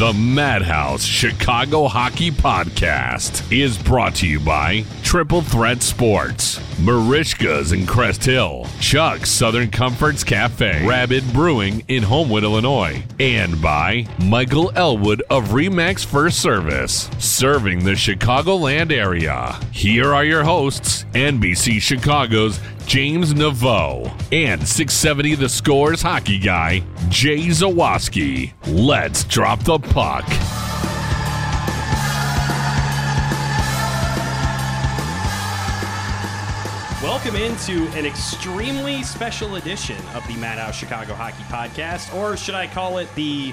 The Madhouse Chicago Hockey Podcast is brought to you by Triple Threat Sports, Merichka's in Crest Hill, Chuck's Southern Comforts Cafe, Rabid Brewing in Homewood, Illinois, and by Michael Elwood of Remax First Service, serving the Chicagoland area. Here are your hosts, NBC Chicago's James Neveau and 670 The Scores hockey guy, Jay Zawaski. Let's drop the puck. Welcome into an extremely special edition of the Madhouse Chicago Hockey Podcast, or should I call it the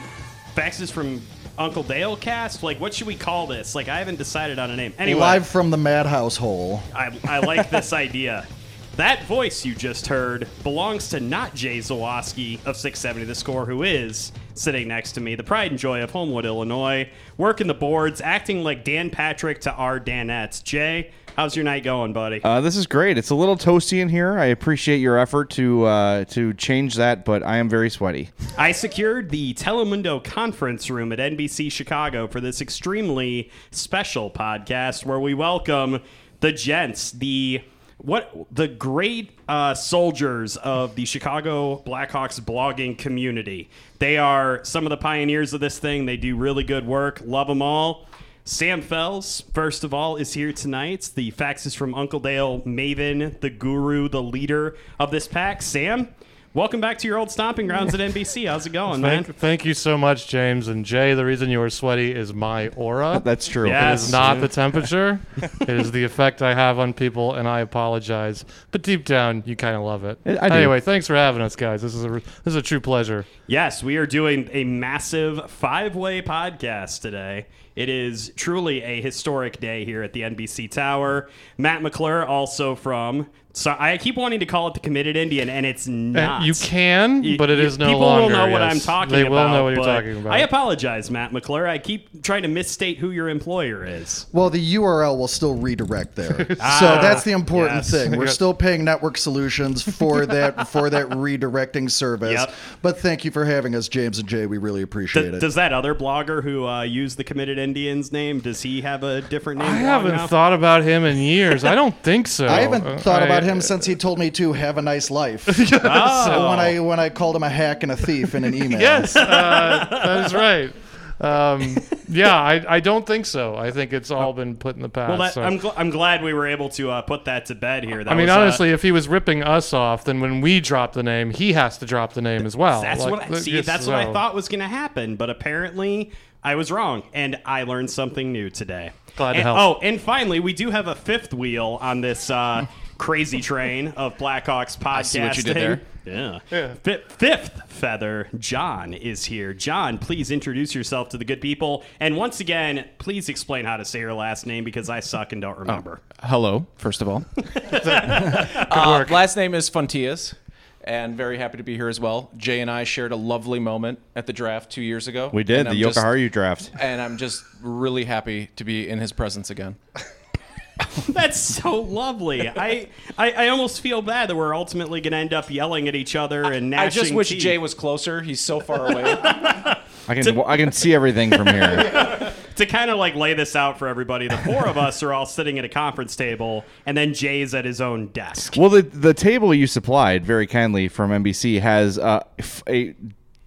Faxes from Uncle Dale cast? Like, what should we call this? Like, I haven't decided on a name. Anyway, Live from the madhouse hole. I, I like this idea. That voice you just heard belongs to not Jay Zawaski of 670 The Score, who is sitting next to me, the pride and joy of Homewood, Illinois, working the boards, acting like Dan Patrick to our Danettes. Jay, how's your night going, buddy? Uh, this is great. It's a little toasty in here. I appreciate your effort to uh, to change that, but I am very sweaty. I secured the Telemundo conference room at NBC Chicago for this extremely special podcast where we welcome the gents, the what the great uh, soldiers of the Chicago Blackhawks blogging community. They are some of the pioneers of this thing. They do really good work. Love them all. Sam Fels, first of all, is here tonight. The faxes from Uncle Dale, Maven, the guru, the leader of this pack. Sam, welcome back to your old stomping grounds at NBC. How's it going, man? Thank, thank you so much, James. And Jay, the reason you are sweaty is my aura. That's true. It Yes. is not the temperature. it is the effect I have on people, and I apologize. But deep down, you kind of love it. I do. Anyway, thanks for having us, guys. This is a this is a true pleasure. Yes, we are doing a massive five way podcast today. It is truly a historic day here at the NBC Tower. Matt McClure, also from. So I keep wanting to call it the Committed Indian, and it's not. And you can, You- but it is you- is no people longer. will know what yes. I'm talking they about. will know what you're talking about. I apologize, Matt McClure. I keep trying to misstate who your employer is. Well, the URL will still redirect there. Ah, so that's the important yes. thing. We're still paying Network Solutions for that for that redirecting service. Yep. But thank you for having us, James and Jay. We really appreciate Th- it. does that other blogger who uh, used the Committed Indians name, does he have a different name? I haven't now? thought about him in years. I don't think so. I haven't Uh, thought I- about him since he told me to have a nice life. Oh. So when I when I called him a hack and a thief in an email. Yes, uh, that is right. Um, yeah, I, I don't think so. I think it's all been put in the past. Well, that, so- I'm, gl- I'm glad we were able to uh, put that to bed here. That I mean, was, uh, honestly, if he was ripping us off, then when we drop the name, he has to drop the name as well. That's Like, what I, see. yes, That's what I thought was going to happen, but apparently I was wrong, and I learned something new today. Glad to help. Oh, and finally, we do have a fifth wheel on this uh, crazy train of Blackhawks podcasting. see what you did there. Yeah. Fi- fifth feather, John is here. John, please introduce yourself to the good people, and once again, please explain how to say your last name because I suck and don't remember. Hello, first of all. uh, last name is Fontias, and very happy to be here as well. Jay and I shared a lovely moment at the draft two years ago. We did the I'm Yoka just- draft. And I'm just really happy to be in his presence again. That's so lovely. I, I I almost feel bad that we're ultimately going to end up yelling at each other and I gnashing just wish teeth. Jay was closer. He's so far away. I can I can see everything from here. to kind of like lay this out for everybody, the four of us are all sitting at a conference table, and then Jay's at his own desk. Well, the the table you supplied very kindly from NBC has uh, a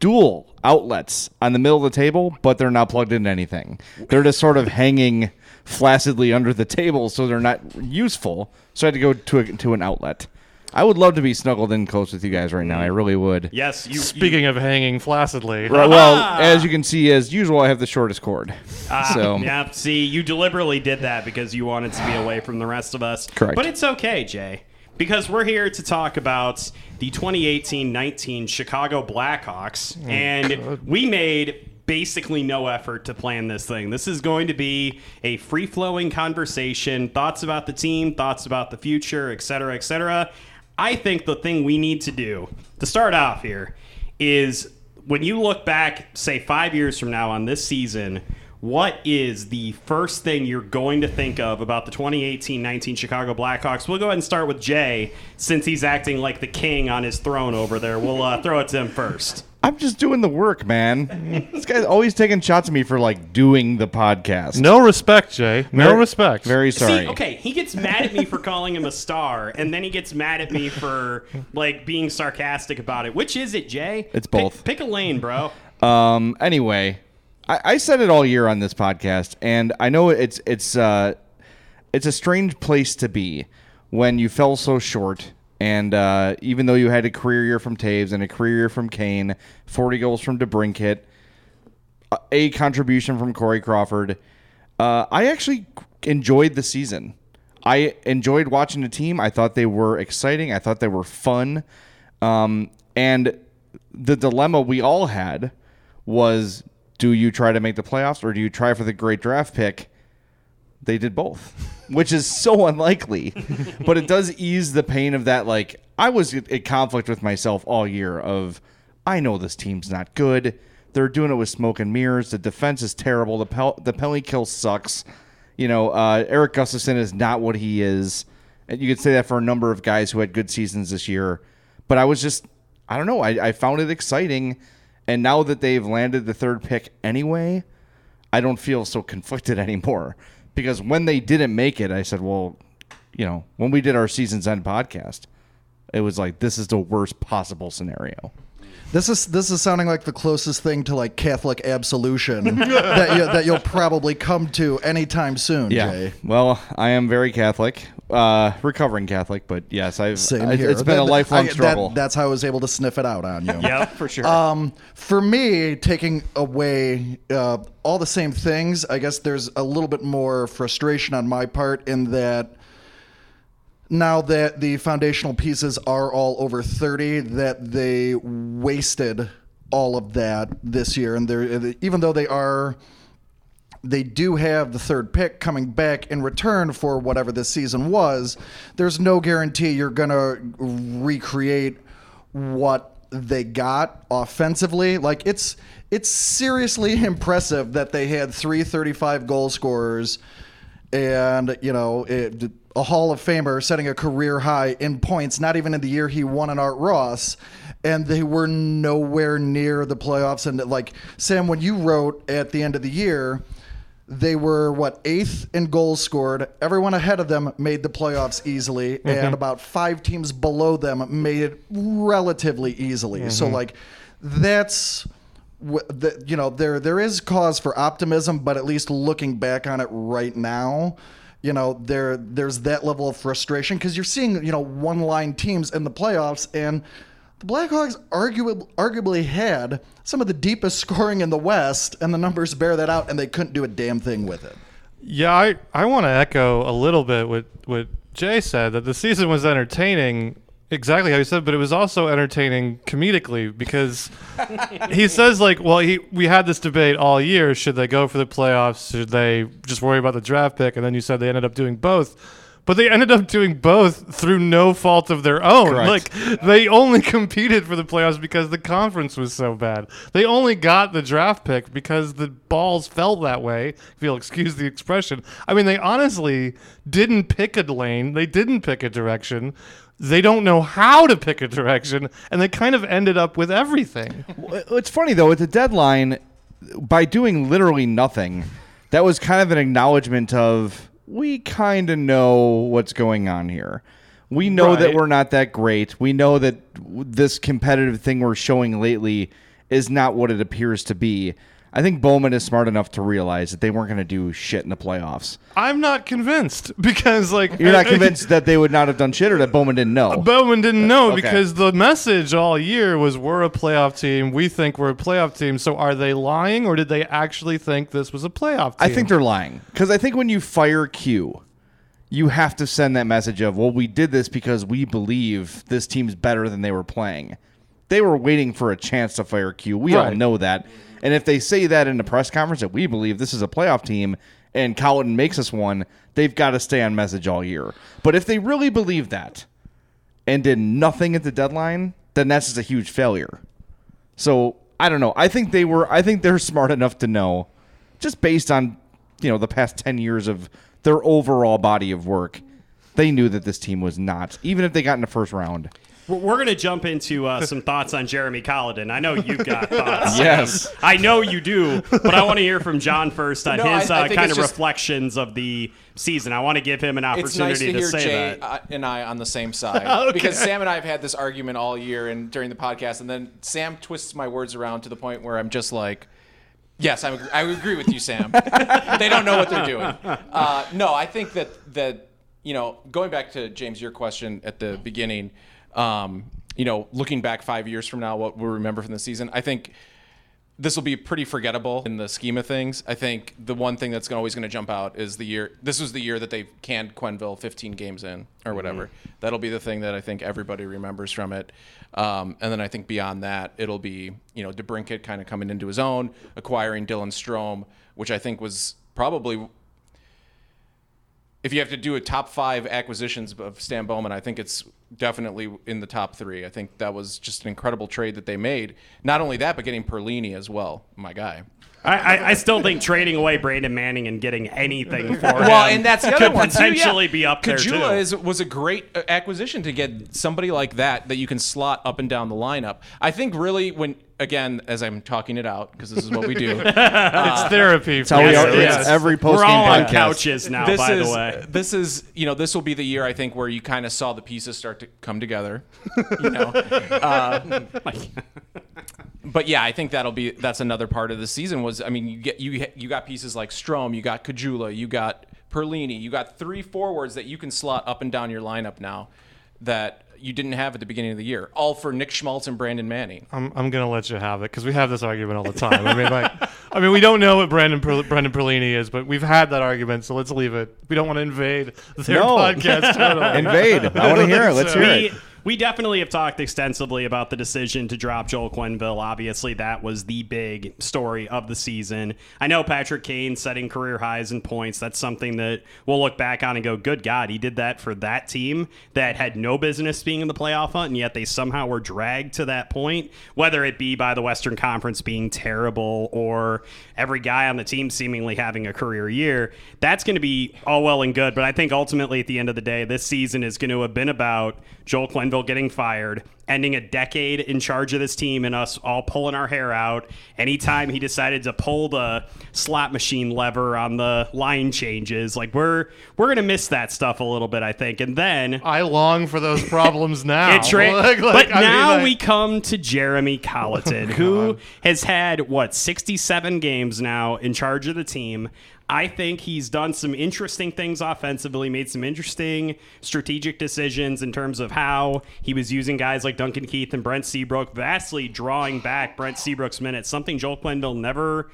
dual outlets on the middle of the table, but they're not plugged into anything. They're just sort of hanging flaccidly under the table, so they're not useful. So I had to go to a, to an outlet. I would love to be snuggled in close with you guys right now. I really would. Yes, you. Speaking of hanging flaccidly, Right, well, as you can see, as usual, I have the shortest cord. Ah, so yeah, see, you deliberately did that because you wanted to be away from the rest of us. Correct. But it's okay, Jay, because we're here to talk about the 2018-19 Chicago Blackhawks, Oh, and we made basically no effort to plan this thing. This is going to be a free-flowing conversation, thoughts about the team, thoughts about the future, et cetera, et cetera. I think the thing we need to do to start off here is when you look back, say five years from now on this season, what is the first thing you're going to think of about the 2018-19 Chicago Blackhawks? We'll go ahead and start with Jay, since he's acting like the king on his throne over there. We'll uh, throw it to him first. I'm just doing the work, man. this guy's always taking shots at me for like doing the podcast. no respect, Jay. No Very- respect. Very sorry. See, okay, he gets mad at me for calling him a star, and then he gets mad at me for like being sarcastic about it. Which is it, Jay? It's Pick- both. Pick, a lane, bro. Um. Anyway, I, I said it all year on this podcast, and I know it's it's uh, it's a strange place to be when you fell so short. And uh, even though you had a career year from Toews and a career year from Kane, 40 goals from DeBrincat, a- a contribution from Corey Crawford, uh, I actually enjoyed the season. I enjoyed watching the team. I thought they were exciting. I thought they were fun. Um, and the dilemma we all had was do you try to make the playoffs or do you try for the great draft pick? They did both, which is so unlikely. but it does ease the pain of that. Like, I was in conflict with myself all year of, I know this team's not good. They're doing it with smoke and mirrors. The defense is terrible. The, pel- the penalty kill sucks. You know, uh, Erik Gustafsson is not what he is. And you could say that for a number of guys who had good seasons this year. But I was just, I don't know. I, I found it exciting. And now that they've landed the third pick anyway, I don't feel so conflicted anymore. Because when they didn't make it, I said, well, you know, when we did our season's end podcast, it was like, this is the worst possible scenario. This is this is sounding like the closest thing to like Catholic absolution that you, that you'll probably come to anytime soon, Yeah. Jay. Well, I am very Catholic, uh, recovering Catholic, but yes, I've Same I- here. it's been a lifelong I- that- struggle. that's how I was able to sniff it out on you. Yep, for sure. Um, for me, taking away uh, all the same things, I guess there's a little bit more frustration on my part in that now that the foundational pieces are all over 30, that they wasted all of that this year. And they're, even though they are they do have the third pick coming back in return for whatever this season was. There's no guarantee you're going to recreate what they got offensively. Like it's it's seriously impressive that they had three 35 goal scorers and you know it, a Hall of Famer setting a career high in points. Not even in the year he won an Art Ross. And they were nowhere near the playoffs. And like Sam, when you wrote at the end of the year, they were what eighth in goals scored. Everyone ahead of them made the playoffs easily, mm-hmm. and about five teams below them made it relatively easily. So mm-hmm. like that's you know there there is cause for optimism, but at least looking back on it right now, you know there there's that level of frustration because you're seeing you know one line teams in the playoffs and. The Blackhawks arguably, arguably had some of the deepest scoring in the West, and the numbers bear that out, and they couldn't do a damn thing with it. Yeah, I, I want to echo a little bit what, what Jay said that the season was entertaining, exactly how he said, but it was also entertaining comedically because he says like, well, he we had this debate all year: should they go for the playoffs? Should they just worry about the draft pick? And then you said they ended up doing both. But they ended up doing both through no fault of their own. Correct. Like they only competed for the playoffs because the conference was so bad. They only got the draft pick because the balls fell that way. If you'll excuse the expression. I mean, they honestly didn't pick a lane. They didn't pick a direction. They don't know how to pick a direction, and they kind of ended up with everything. It's funny though, at the deadline, by doing literally nothing, that was kind of an acknowledgement of we kind of know what's going on here. We know that we're not that great. We know that this competitive thing we're showing lately is not what it appears to be. I think Bowman is smart enough to realize that they weren't going to do shit in the playoffs. I'm not convinced because, like, You're not convinced that they would not have done shit or that Bowman didn't know. Bowman didn't know Okay. because the message all year was we're a playoff team. We think we're a playoff team. So are they lying or did they actually think this was a playoff team? I think they're lying because I think when you fire Q, you have to send that message of, well, we did this because we believe this team's better than they were playing. They were waiting for a chance to fire Q. We all know that. And if they say that in the press conference that we believe this is a playoff team and Colton makes us one, they've got to stay on message all year. But if they really believe that and did nothing at the deadline, then that's just a huge failure. So I don't know. I think they were. I think they're smart enough to know, just based on you know the past ten years of their overall body of work, they knew that this team was not. Even if they got in the first round, We're, we're going to jump into uh, some thoughts on Jeremy Colliton. I know you've got thoughts. Yes. I know you do, but I want to hear from John first on No, his I uh, kind of just- reflections of the season. I want to give him an opportunity It's nice opportunity to hear say Jay that. uh, and I on the same side Okay. because Sam and I have had this argument all year and during the podcast, and then Sam twists my words around to the point where I'm just like, "Yes, I, agree- I agree with you, Sam. they don't know what they're doing." Uh, no, I think that that you know, going back to James, your question at the beginning, um, you know, looking back five years from now, what we'll remember from the season, I think this will be pretty forgettable in the scheme of things. I think the one thing that's always going to jump out is the year. This was the year that they canned Quenneville 15 games in, or whatever. That'll be the thing that I think everybody remembers from it. Um, and then I think beyond that, it'll be you know DeBrincat kind of coming into his own, acquiring Dylan Strome, which I think was probably. If you have to do a top five acquisitions of Stan Bowman, I think it's definitely in the top three. I think that was just an incredible trade that they made. Not only that, but getting Perlini as well, my guy. I, I, I still think trading away Brandon Manning and getting anything for him Well, and that's the other could one too, yeah. potentially be up there Caggiula too. is was a great uh, acquisition to get somebody like that that you can slot up and down the lineup. I think really when again as I'm talking it out because this is what we do. It's therapy. It's how we for are- you. it's every We're post-game all on podcast. couches now, this by is the way. this is you know this will be the year I think where you kind of saw the pieces start to come together. You know, uh, but yeah, I think that'll be that's another part of the season. Was I mean you get you you got pieces like Strome, you got Caggiula, you got Perlini, you got three forwards that you can slot up and down your lineup now that you didn't have at the beginning of the year, all for Nick Schmaltz and Brandon Manning. I'm, I'm gonna let you have it because we have this argument all the time. I mean, like, I mean, we don't know what Brandon Per- Brendan Perlini is, but we've had that argument, so let's leave it. We don't want to invade their No. podcast. Totally. Invade. I wanna hear it. Let's hear we, it. We definitely have talked extensively about the decision to drop Joel Quenneville. Obviously, that was the big story of the season. I know Patrick Kane setting career highs in points. That's something that we'll look back on and go, good God, he did that for that team that had no business being in the playoff hunt, and yet they somehow were dragged to that point, whether it be by the Western Conference being terrible or every guy on the team seemingly having a career year. That's going to be all well and good, but I think ultimately at the end of the day, this season is going to have been about Joel Quenneville getting fired ending a decade in charge of this team and us all pulling our hair out. Anytime he decided to pull the slot machine lever on the line changes, like we're we're gonna miss that stuff a little bit, I think. And then I long for those problems now. tra- Like- like, but I mean, now like- we come to Jeremy oh Colliton, Oh, who has had what 67 games now in charge of the team. I think he's done some interesting things offensively, made some interesting strategic decisions in terms of how he was using guys like Duncan Keith and Brent Seabrook, vastly drawing back Brent Seabrook's minutes, something Joel Quenneville never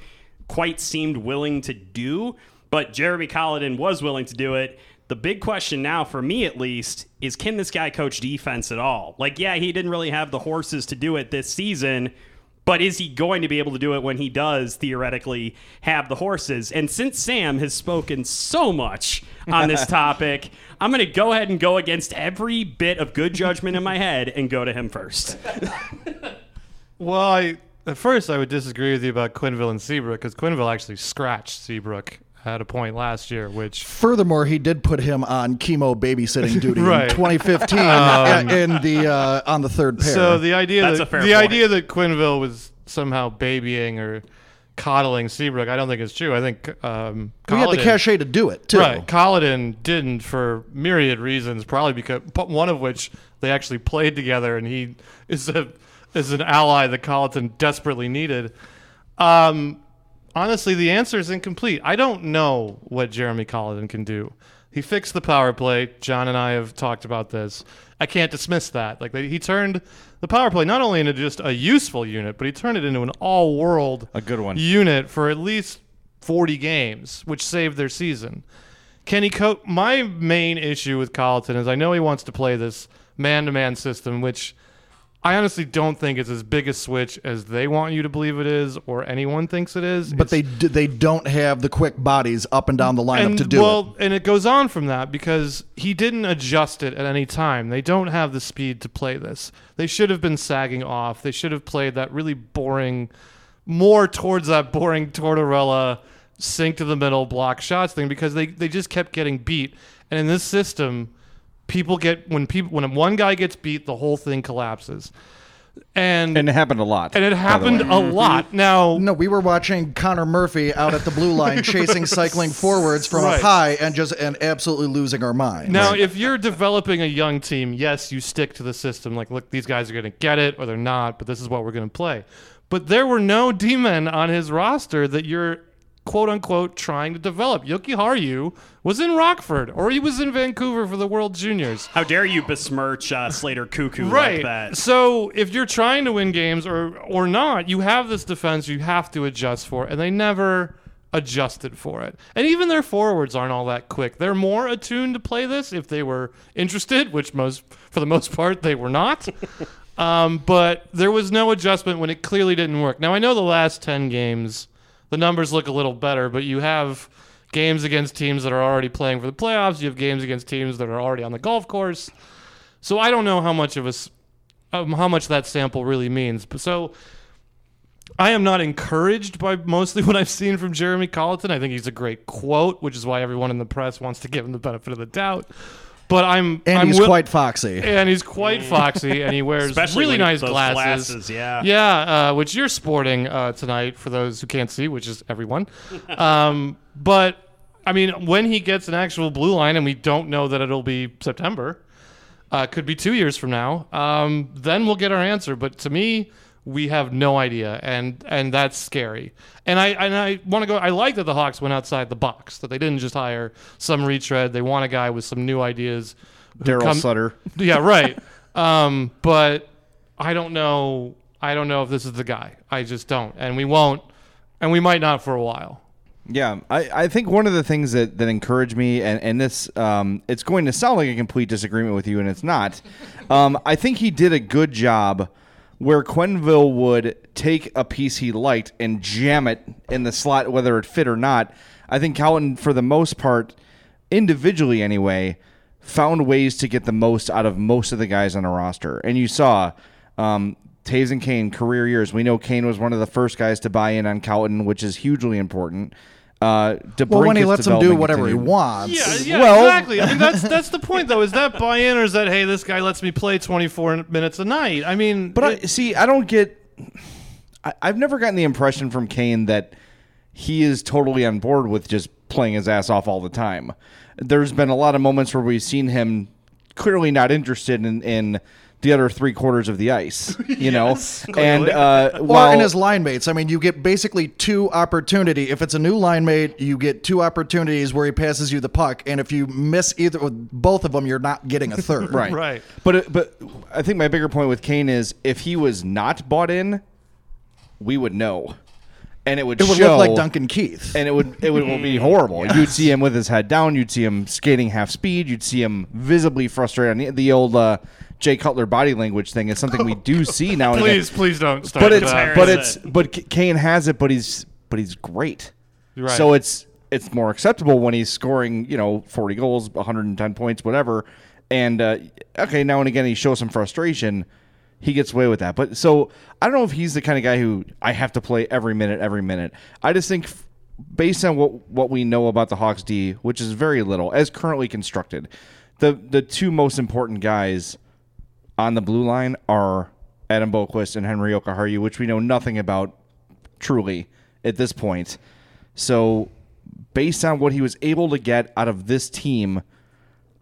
quite seemed willing to do. But Jeremy Colliton was willing to do it. The big question now, for me at least, is can this guy coach defense at all? Like, yeah, he didn't really have the horses to do it this season, but is he going to be able to do it when he does theoretically have the horses? And since Sam has spoken so much on this topic, I'm going to go ahead and go against every bit of good judgment in my head and go to him first. Well, I at first I would disagree with you about Quenneville and Seabrook because Quenneville actually scratched Seabrook at a point last year, which Furthermore, he did put him on chemo babysitting duty Right. in 2015 Um, in the uh, on the third pair. So the idea That's that a fair the point. idea that Quenneville was somehow babying or coddling Seabrook, I don't think is true. I think um, we had the cachet to do it too. Right, Colliton didn't for myriad reasons, probably because one of which they actually played together, and he is a is an ally that Colliton desperately needed. Um, honestly, the answer is incomplete. I don't know what Jeremy Colliton can do. He fixed the power play. John and I have talked about this. I can't dismiss that. Like he turned the power play not only into just a useful unit, but he turned it into an all-world A good one. unit for at least 40 games, which saved their season. Can he coach? My main issue with Colliton is I know he wants to play this man-to-man system, which I honestly don't think it's as big a switch as they want you to believe it is, or anyone thinks it is. But they d- they don't have the quick bodies up and down the lineup and, to do it. well, and it goes on from that because he didn't adjust it at any time. They don't have the speed to play this. They should have been sagging off. They should have played that really boring, more towards that boring Tortorella sink to the middle block shots thing because they, they just kept getting beat. And in this system, people get when people when one guy gets beat, the whole thing collapses. And And it happened a lot. and it happened a mm-hmm. lot. Now. No, we were watching Connor Murphy out at the blue line chasing cycling forwards from Right. up high and just and absolutely losing our mind. Now, if you're developing a young team, yes, you stick to the system. Like, look, these guys are going to get it or they're not, but this is what we're going to play. But there were no D men on his roster that you're quote unquote trying to develop. Jokiharju was in Rockford or he was in Vancouver for the World Juniors. How dare you besmirch uh, Slater Koekkoek Right. like that? So if you're trying to win games or or not, you have this defense you have to adjust for, and they never adjusted for it. And even their forwards aren't all that quick. They're more attuned to play this if they were interested, which most for the most part they were not. um, but there was no adjustment when it clearly didn't work. Now I know the last ten games, the numbers look a little better, but you have games against teams that are already playing for the playoffs. You have games against teams that are already on the golf course. So I don't know how much of a um, how much that sample really means. So I am not encouraged by mostly what I've seen from Jeremy Colliton. I think he's a great quote, which is why everyone in the press wants to give him the benefit of the doubt. But I'm and I'm he's wi- quite foxy. and he's quite foxy, and he wears Especially really when nice those glasses. glasses, yeah. yeah, uh, which you're sporting uh, tonight for those who can't see, which is everyone. um, but I mean, when he gets an actual blue line, and we don't know that it'll be September, uh, could be two years from now. Um, then we'll get our answer. But to me, we have no idea, and and that's scary. And I and I want to go. I like that the Hawks went outside the box. That they didn't just hire some retread. They want a guy with some new ideas. Daryl Sutter. Yeah, right. um, but I don't know. I don't know if this is the guy. I just don't, and we won't, and we might not for a while. Yeah, I, I think one of the things that, that encouraged me, and, and this, um, it's going to sound like a complete disagreement with you, and it's not. Um, I think he did a good job where Quenneville would take a piece he liked and jam it in the slot, whether it fit or not. I think Colton, for the most part, individually anyway, found ways to get the most out of most of the guys on the roster. And you saw um, and Kane career years. We know Kane was one of the first guys to buy in on Cowton, which is hugely important. Uh, DeBrincat Well, when he lets him do development whatever he wants. Yeah, yeah, Well- exactly. I mean, that's that's the point, though. Is that buy-in, or is that hey, this guy lets me play 24 minutes a night? I mean, But I see, I don't get. I, I've never gotten the impression from Kane that he is totally on board with just playing his ass off all the time. There's been a lot of moments where we've seen him clearly not interested in, in the other three quarters of the ice, you know. And uh, or while in his line mates. I mean, you get basically two opportunity. If it's a new line mate, you get two opportunities where he passes you the puck, and if you miss either both of them, you're not getting a third. right, Right. But but I think my bigger point with Kane is if he was not bought in, we would know, and it would It would show, look like Duncan Keith. and it would it would be horrible. You'd see him with his head down. You'd see him skating half speed. You'd see him visibly frustrated. And the, the old uh, Jay Cutler body language thing is something we do see now and please, again. please don't start. But it's that. but it's but Kane has it, but he's but he's great. Right. So it's it's more acceptable when he's scoring, you know, 40 goals, 110 points, whatever. And uh, okay, now and again he shows some frustration. He gets away with that. But so I don't know if he's the kind of guy who I have to play every minute, every minute. I just think based on what what we know about the Hawks D, which is very little as currently constructed, the the two most important guys on the blue line are Adam Boqvist and Henri Jokiharju, which we know nothing about truly at this point. So, based on what he was able to get out of this team,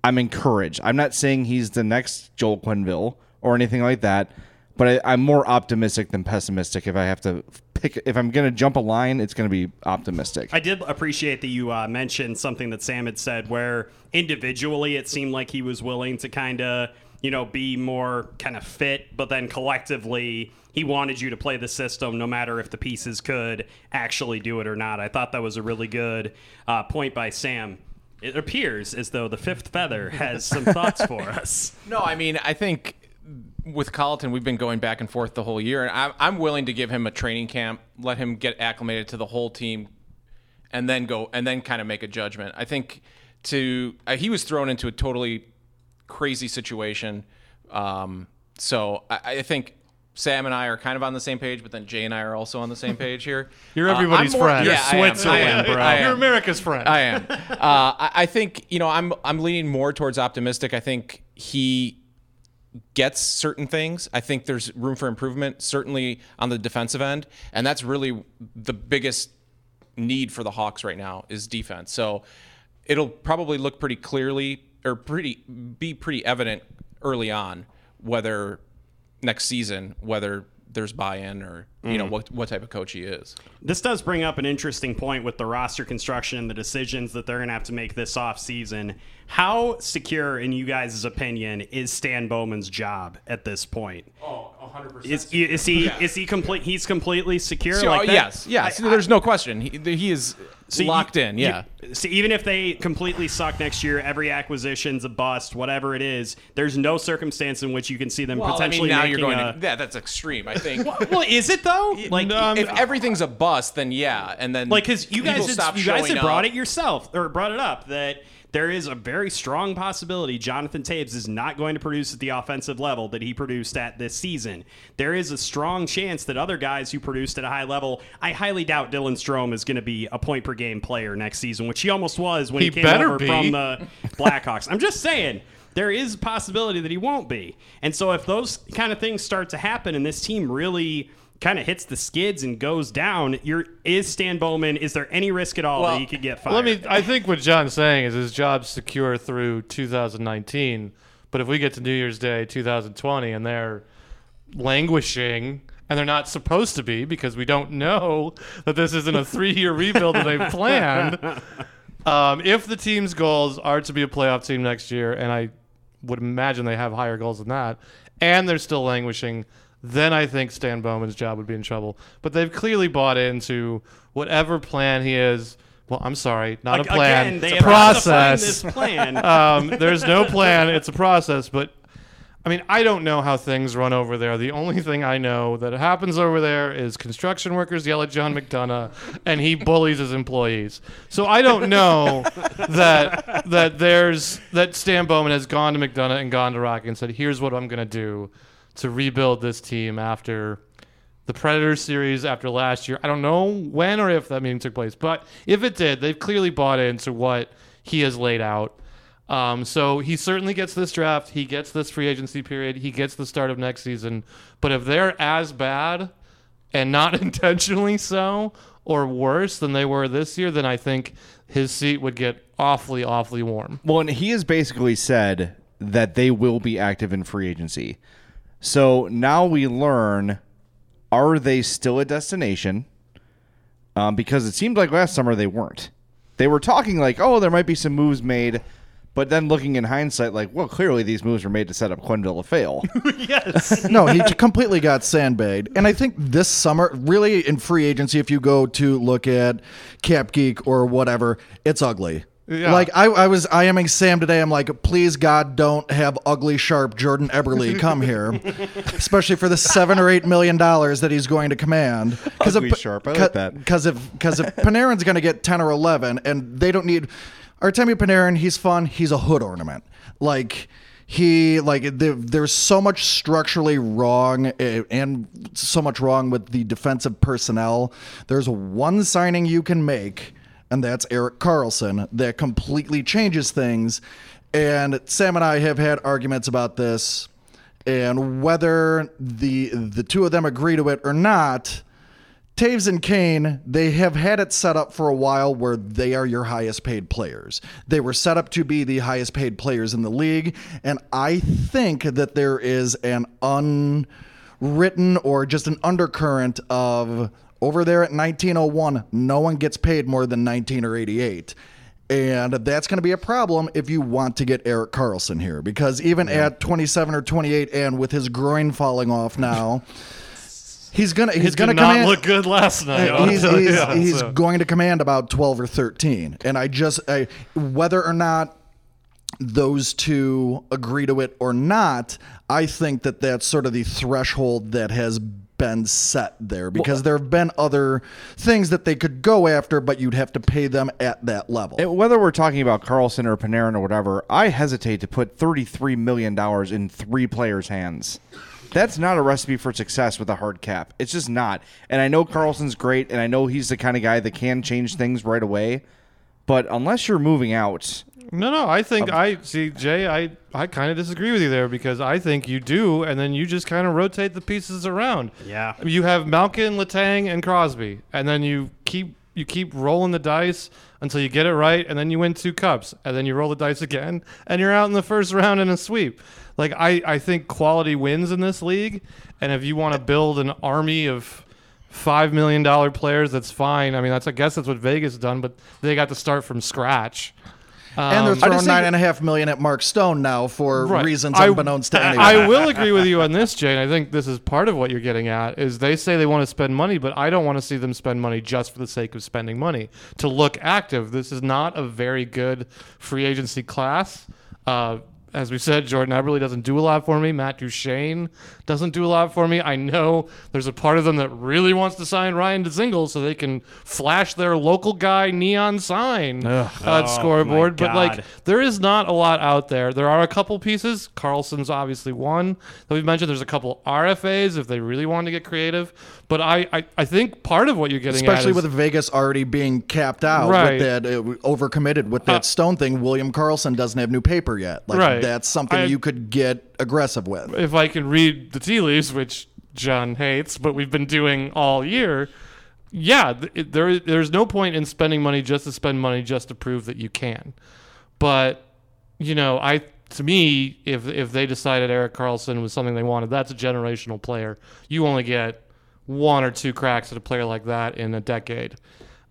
I'm encouraged. I'm not saying he's the next Joel Quenneville or anything like that, but I, I'm more optimistic than pessimistic. If I have to pick, if I'm going to jump a line, it's going to be optimistic. I did appreciate that you uh, mentioned something that Sam had said, where individually it seemed like he was willing to kind of, you know, be more kind of fit, but then collectively he wanted you to play the system no matter if the pieces could actually do it or not. I thought that was a really good uh, point by Sam. It appears as though the fifth feather has some thoughts for us. No, I mean, I think with Colliton, we've been going back and forth the whole year, and I'm, I'm willing to give him a training camp, let him get acclimated to the whole team, and then go and then kind of make a judgment. I think to uh, he was thrown into a totally crazy situation, um, so I, I think. Sam and I are kind of on the same page, but then Jay and I are also on the same page here. You're Uh, everybody's I'm more- friend. You're am. Switzerland, bro. You're America's friend. I am. Uh, I, I think you know I'm I'm leaning more towards optimistic. I think he gets certain things. I think there's room for improvement, certainly on the defensive end, and that's really the biggest need for the Hawks right now is defense. So it'll probably look pretty clearly or pretty be pretty evident early on whether next season whether there's buy-in or you know Mm. what what type of coach he is. This does bring up an interesting point with the roster construction and the decisions that they're going to have to make this offseason. How secure, in you guys' opinion, is Stan Bowman's job at this point? Oh, 100%. Is, is he Yes. is he complete? He's completely secure. So, uh, like that? yes, yes. I- there's no question. He, he is So you- locked in. you- Yeah. so even if they completely suck next year, every acquisition's a bust, whatever it is, there's no circumstance in which you can see them Well, I mean, potentially now you're going. a. To, yeah, that's extreme. I think. well, is it though? Like, if everything's a bust, then yeah, and then like because you guys had, you guys showing had brought up. it yourself or brought it up that there is a very strong possibility Jonathan Toews is not going to produce at the offensive level that he produced at this season. There is a strong chance that other guys who produced at a high level, I highly doubt Dylan Strome is going to be a point per game player next season, which he almost was when he, He came over be. from the Blackhawks. I'm just saying. There is a possibility that he won't be. And so if those kind of things start to happen and this team really kind of hits the skids and goes down, you're is Stan Bowman, is there any risk at all that he could get fired? Let me. I think what John's saying is his job's secure through 2019. But if we get to New Year's Day 2020 and they're languishing and they're not supposed to be because we don't know that this isn't a three-year rebuild that they've planned. Um, if the team's goals are to be a playoff team next year, and I would imagine they have higher goals than that, and they're still languishing, then I think Stan Bowman's job would be in trouble. But they've clearly bought into whatever plan he is. Well, I'm sorry, not a plan. again, they it's a have to find process. this plan. um, there's no plan. It's a process. But I mean, I don't know how things run over there. The only thing I know that happens over there is construction workers yell at John McDonough, and he bullies his employees. So I don't know that that there's that Stan Bowman has gone to McDonough and gone to Rocky and said, "Here's what I'm going to do to rebuild this team after." the Predator series after last year. I don't know when or if that meeting took place, but if it did, they've clearly bought into what he has laid out. Um, so he certainly gets this draft. He gets this free agency period. He gets the start of next season. But if they're as bad and not intentionally so or worse than they were this year, then I think his seat would get awfully, awfully warm. Well, and he has basically said that they will be active in free agency. So now we learn are they still a destination? Um, because it seemed like last summer they weren't. They were talking like, oh, there might be some moves made. But then looking in hindsight, like, well, clearly these moves were made to set up Quenneville to fail. yes. no, he completely got sandbagged. And I think this summer, really in free agency, if you go to look at Cap Geek or whatever, it's ugly. Yeah. Like I, was I was IMing Sam today. I'm like, please God, don't have ugly sharp Jordan Eberle come here, especially for the seven or eight million dollars that he's going to command. Ugly sharp, I like that. Because if because if Panarin's going to get ten or eleven, and they don't need Artemi Panarin, he's fun. He's a hood ornament. Like he like there, there's so much structurally wrong eh, and so much wrong with the defensive personnel. There's one signing you can make and that's Erik Karlsson that completely changes things. And Sam and I have had arguments about this and whether the the two of them agree to it or not. Toews and Kane, they have had it set up for a while where they are your highest paid players. They were set up to be the highest paid players in the league. And I think that there is an unwritten or just an undercurrent of over there at 1901, no one gets paid more than 19 or 88. And that's going to be a problem if you want to get Erik Karlsson here because even at 27 or 28 and with his groin falling off now, he's going to he's going to not command look good last night. uh, he's he's, Yeah, he's so- going to command about 12 or 13 and I just I, whether or not those two agree to it or not, I think that that's sort of the threshold that has been set there because there have been other things that they could go after, but you'd have to pay them at that level. Whether we're talking about Karlsson or Panarin or whatever, I hesitate to put $33 million in three players' hands. That's not a recipe for success with a hard cap. It's just not. And I know Karlsson's great, and I know he's the kind of guy that can change things right away. But unless you're moving out, No, no. I think um, I see Jay. I I kind of disagree with you there because I think you do, and then you just kind of rotate the pieces around. Yeah. You have Malkin, Letang, and Crosby, and then you keep you keep rolling the dice until you get it right, and then you win two cups, and then you roll the dice again, and you're out in the first round in a sweep. Like I I think quality wins in this league, and if you want to build an army of five million dollar players, that's fine. I mean, that's I guess that's what Vegas done, but they got to start from scratch. And they're Um, throwing nine and a half million at Mark Stone now for Right. reasons I- unbeknownst to anyone. I will agree with you on this, Jay. And I think this is part of what you're getting at. Is they say they want to spend money, but I don't want to see them spend money just for the sake of spending money to look active. This is not a very good free agency class. Uh, as we said, Jordan Eberle doesn't do a lot for me. Matt Duchene doesn't do a lot for me. I know there's a part of them that really wants to sign Ryan Dzingel so they can flash their local guy neon sign Ugh. at Oh, scoreboard. But like, there is not a lot out there. There are a couple pieces. Karlsson's obviously one that we've mentioned. There's a couple RFAs if they really want to get creative. But I, I, I think part of what you're getting Especially at is, with Vegas already being capped out Right. with that uh, overcommitted with that Uh, Stone thing. William Karlsson doesn't have new paper yet. Like Right. That's something I- you could get aggressive with. if I can read the tea leaves, which John hates, but we've been doing all year. Yeah, it, there there's no point in spending money just to spend money just to prove that you can. But you know, I to me, if if they decided Erik Karlsson was something they wanted, that's a generational player. You only get one or two cracks at a player like that in a decade.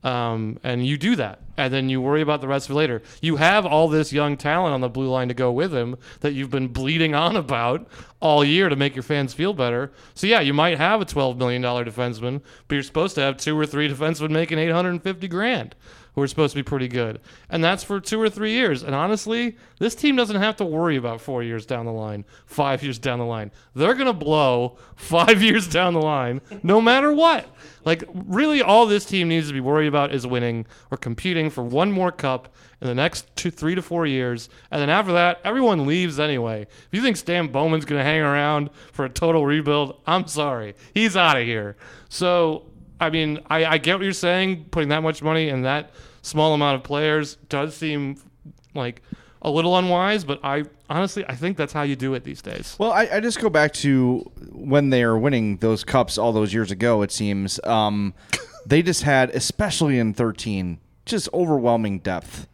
Um, and you do that, and then you worry about the rest it later. You have all this young talent on the blue line to go with him that you've been bleeding on about all year to make your fans feel better. So yeah, you might have a twelve million dollar defenseman, but you're supposed to have two or three defensemen making eight hundred and fifty grand. Who are supposed to be pretty good. And that's for two or three years. And honestly, this team doesn't have to worry about four years down the line, five years down the line. They're going to blow five years down the line, no matter what. Like, really, all this team needs to be worried about is winning or competing for one more cup in the next two, three to four years. And then after that, everyone leaves anyway. If you think Stan Bowman's going to hang around for a total rebuild, I'm sorry. He's out of here. So, I mean, I, I get what you're saying. Putting that much money in that small amount of players does seem like a little unwise, but I honestly I think that's how you do it these days. Well, I, I just go back to when they are winning those cups all those years ago. It seems um, they just had, especially in thirteen, just overwhelming depth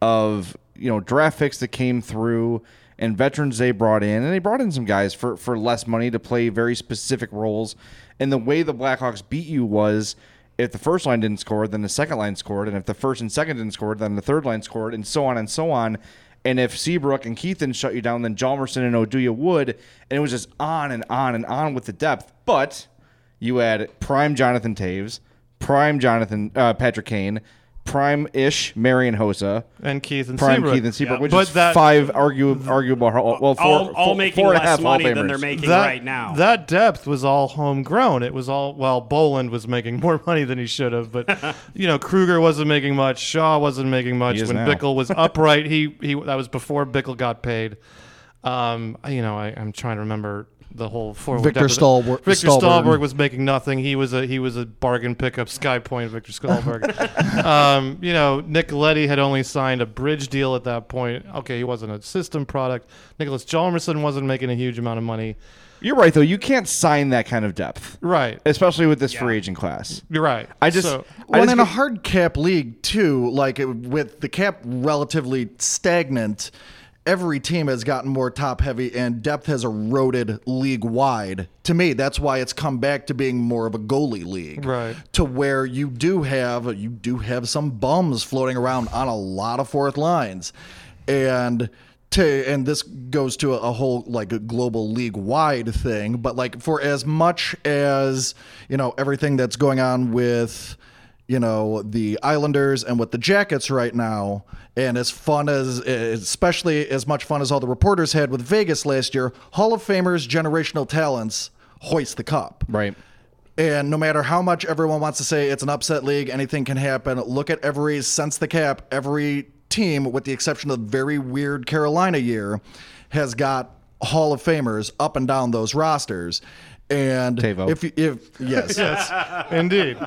of you know draft picks that came through and veterans they brought in, and they brought in some guys for for less money to play very specific roles. And the way the Blackhawks beat you was if the first line didn't score, then the second line scored, and if the first and second didn't score, then the third line scored, and so on and so on. And if Seabrook and Keithan shut you down, then Hjalmarsson and Oduya would, and it was just on and on and on with the depth. But you had prime Jonathan Toews, prime Jonathan uh, Patrick Kane, prime ish Marian Hossa and Keith and prime Seabrook. Keith and Seabrook, Yeah. which But is that- five arguable arguable. Well, four, all, all four- making four and a less half Hall of money than they're making that, right now. That depth was all homegrown. It was all well, Bolland was making more money than he should have, but you know Kruger wasn't making much. Shaw wasn't making much when now. Bickell was upright. He he that was before Bickell got paid. Um, you know I, I'm trying to remember the whole forward Victor depth. Stalberg- Viktor Stalberg. Stalberg was making nothing. He was a he was a bargain pickup. Sky Point Viktor Stalberg. um, you know Nick Leddy had only signed a bridge deal at that point. Okay, he wasn't a system product. Niklas Hjalmarsson wasn't making a huge amount of money. You're right, though. You can't sign that kind of depth, Right. especially with this free agent class. You're right. I just, So- I Well, just in a hard cap league too, like it, with the cap relatively stagnant, every team has gotten more top heavy and depth has eroded league wide. To me, that's why it's come back to being more of a goalie league, Right. To where you do have you do have some bums floating around on a lot of fourth lines, and. To, and this goes to a, a whole like a global league wide thing, but like for as much as you know everything that's going on with you know the Islanders and with the Jackets right now, and as fun as especially as much fun as all the reporters had with Vegas last year, Hall of Famers, generational talents hoist the cup. right. And no matter how much everyone wants to say it's an upset league, anything can happen. Look at every since the cap, every team, with the exception of the very weird Carolina year, has got Hall of Famers up and down those rosters. And Teuvo. if if yes, yes, indeed.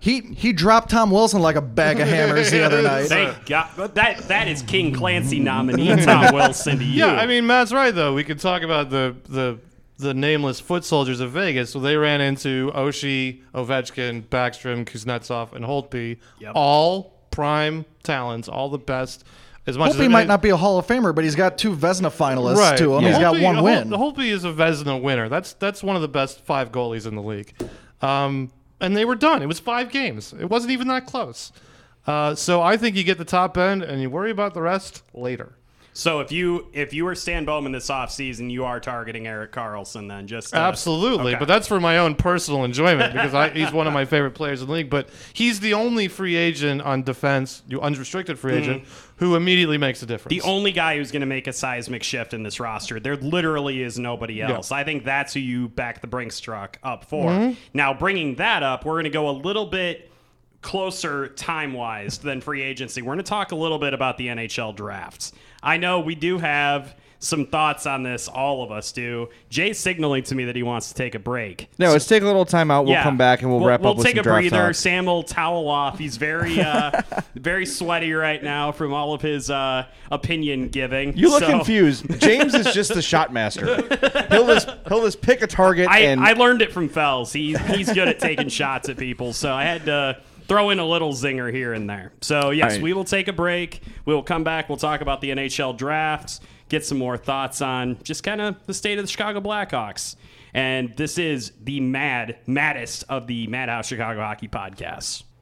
he he dropped Tom Wilson like a bag of hammers the other night. Thank God. But that that is King Clancy nominee Tom Wilson to you. Yeah, I mean Matt's right though. We could talk about the the the nameless foot soldiers of Vegas. So they ran into Oshie, Ovechkin, Backstrom, Kuznetsov, and Holtby, all prime talents, all the best. As much Hope as he might not be a Hall of Famer, but he's got two Vezina finalists right. to him. He's got Holtby- one Hol- win. Holtby is a Vezina winner. That's that's one of the best five goalies in the league. Um, and they were done. It was five games. It wasn't even that close. Uh, so I think you get the top end and you worry about the rest later. So if you if you were Stan Bowman this offseason, you are targeting Erik Karlsson then just uh, Absolutely, okay. but that's for my own personal enjoyment because I, he's one of my favorite players in the league. But he's the only free agent on defense, you unrestricted free agent, who immediately makes a difference. the only guy who's going to make a seismic shift in this roster. There literally is nobody else. I think that's who you back the Brinks truck up for. Mhm. Now, bringing that up, we're going to go a little bit closer time wise than free agency. We're going to talk a little bit about the NHL drafts. I know we do have some thoughts on this, all of us do. Jay's signaling to me that he wants to take a break. No, let's take a little time out. We'll Yeah. come back and we'll, wrap up the book. we'll up with take a breather. Sam will towel off. He's very, uh, very sweaty right now from all of his uh, opinion giving. You look So- confused. James is just the shot master. He'll just he'll just pick a target I, and I learned it from Fels. He, he's good at taking shots at people, so I had to throw in a little zinger here and there. So yes, right. we will take a break. We will come back. We'll talk about the NHL drafts, get some more thoughts on just kind of the state of the Chicago Blackhawks. And this is the mad, maddest of the Madhouse Chicago Hockey podcasts.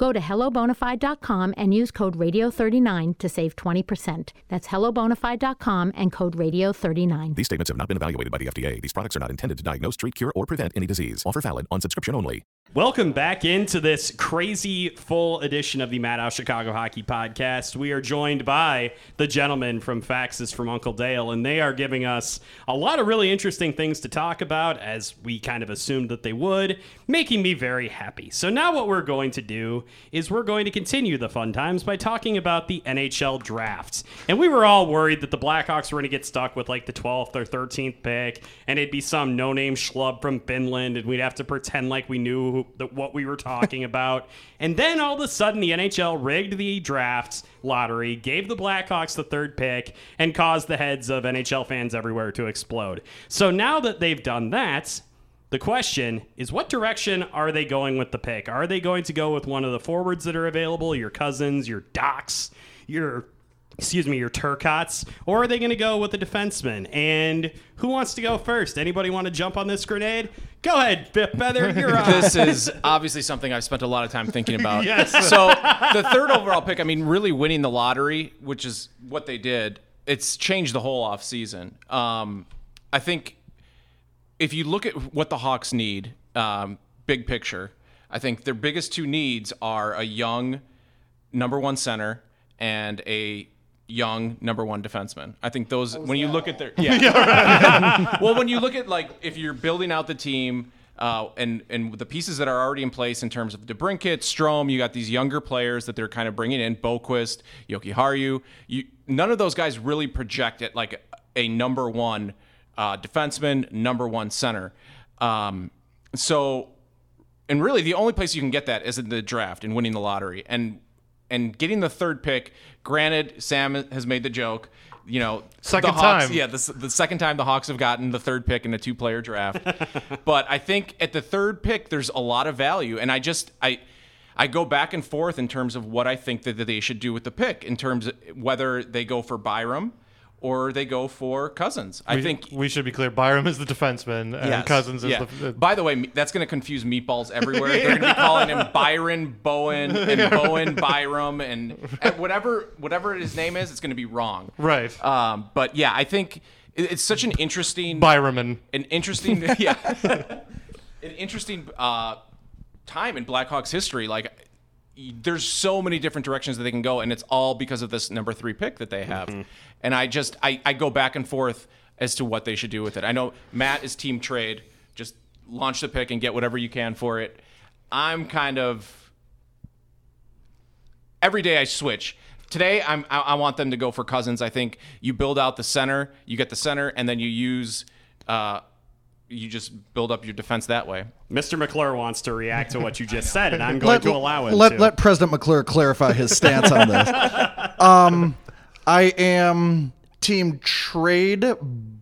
Go to hellobonafide.com and use code radio39 to save 20%. That's hellobonafide.com and code radio39. These statements have not been evaluated by the FDA. These products are not intended to diagnose, treat, cure, or prevent any disease. Offer valid on subscription only. Welcome back into this crazy full edition of the Madhouse Chicago Hockey Podcast. We are joined by the gentlemen from Faxes from Uncle Dale, and they are giving us a lot of really interesting things to talk about, as we kind of assumed that they would, making me very happy. So now what we're going to do is we're going to continue the fun times by talking about the NHL draft. And we were all worried that the Blackhawks were going to get stuck with like the 12th or 13th pick, and it'd be some no-name schlub from Finland, and we'd have to pretend like we knew that what we were talking about. And then all of a sudden, the NHL rigged the draft lottery, gave the Blackhawks the third pick, and caused the heads of NHL fans everywhere to explode. So now that they've done that, the question is what direction are they going with the pick? Are they going to go with one of the forwards that are available, your Cozens, your Dachs, your excuse me, your Turcots, or are they going to go with the defenseman? And who wants to go first? Anybody want to jump on this grenade? Go ahead, Fifth Feather. You're on. This is obviously something I've spent a lot of time thinking about. Yes. So the third overall pick, I mean, really winning the lottery, which is what they did, it's changed the whole offseason. Um, I think if you look at what the Hawks need, um, big picture, I think their biggest two needs are a young number one center and a young number one defenseman. I think those when you look at their yeah. well, when you look at like if you're building out the team. Uh, and and the pieces that are already in place in terms of DeBrincat, Strome, you got these younger players that they're kind of bringing in, Boqvist, Yoki Haru. You none of those guys really project at like a number one uh, defenseman, number one center. Um, so, and really, the only place you can get that is in the draft and winning the lottery and and getting the third pick. Granted, Sam has made the joke. You know, Second the Hawks, time. Yeah, the, the second time the Hawks have gotten the third pick in a two-player draft. but I think at the third pick, there's a lot of value, and I just I. I go back and forth in terms of what I think that, that they should do with the pick, in terms of whether they go for Byram or they go for Cozens. I we, think we should be clear. Byram is the defenseman, and Yes. Cozens is Yeah. the. By the way, that's going to confuse meatballs everywhere. They're going to be calling him Byron Bowen and Bowen Byram and whatever whatever his name is. It's going to be wrong. Right. Um, but yeah, I think it- it's such an interesting Byraman. an interesting yeah, an interesting uh, time in Blackhawks history. Like. There's so many different directions that they can go, and it's all because of this number three pick that they have. And I just I, I go back and forth as to what they should do with it. I know Matt is team trade, just launch the pick and get whatever you can for it. I'm kind of every day I switch. Today, I'm, I, I want them to go for Cozens. I think you build out the center, you get the center, and then you use, uh, you just build up your defense that way. Mr. McClure wants to react to what you just said, and I'm going to allow him let, to. let President McClure clarify his stance on this. Um, I am team trade,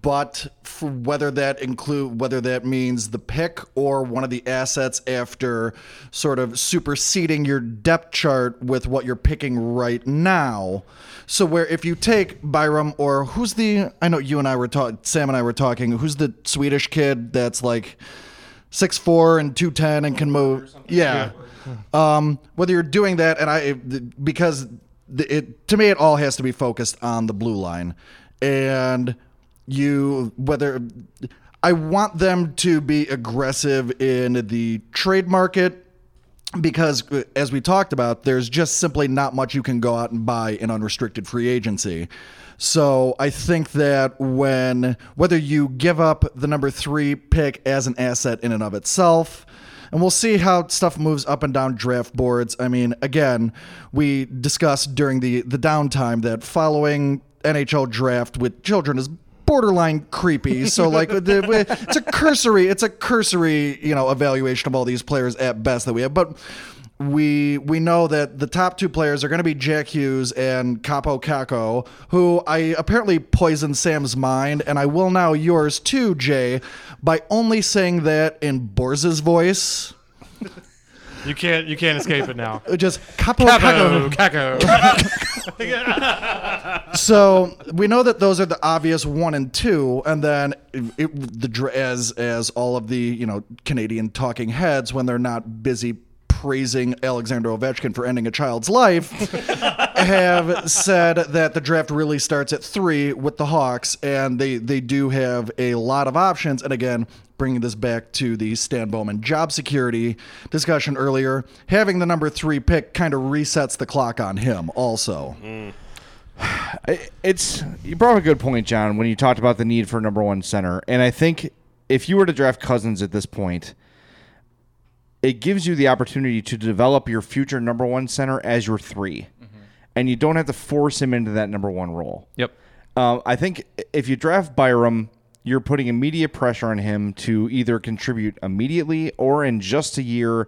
but whether that include whether that means the pick or one of the assets after sort of superseding your depth chart with what you're picking right now. So where if you take Byram or who's the I know you and I were talking Sam and I were talking who's the Swedish kid that's like six four and two ten and can move. Yeah. Um, whether you're doing that, and I because it to me it all has to be focused on the blue line, and you whether I want them to be aggressive in the trade market because uh, as we talked about there's just simply not much you can go out and buy in unrestricted free agency so i think that when whether you give up the number three pick as an asset in and of itself and we'll see how stuff moves up and down draft boards. I mean, again, we discussed during the the downtime that following NHL draft with children is borderline creepy. So like the- it's a cursory, it's a cursory, you know, evaluation of all these players at best that we have, but. We we know that the top two players are going to be Jack Hughes and Kaapo Kakko, who I apparently poisoned Sam's mind, and I will now yours too, Jay, by only saying that in Borza's voice. You can't you can't escape it now. Just Kaapo Kaapo, Kakko. Kakko. so we know that those are the obvious one and two, and then it, the as as all of the you know Canadian talking heads when they're not busy praising Alexander Ovechkin for ending a child's life have said that the draft really starts at three with the Hawks, and they they do have a lot of options. And again, bringing this back to the Stan Bowman job security discussion earlier, having the number three pick kind of resets the clock on him. Also. I- It's you brought up a good point, John, when you talked about the need for number one center, and I think if you were to draft Cozens at this point, it gives you the opportunity to develop your future number one center as your 3 and you don't have to force him into that number one role. Yep. Um, I think if you draft Byram, you're putting immediate pressure on him to either contribute immediately or in just a year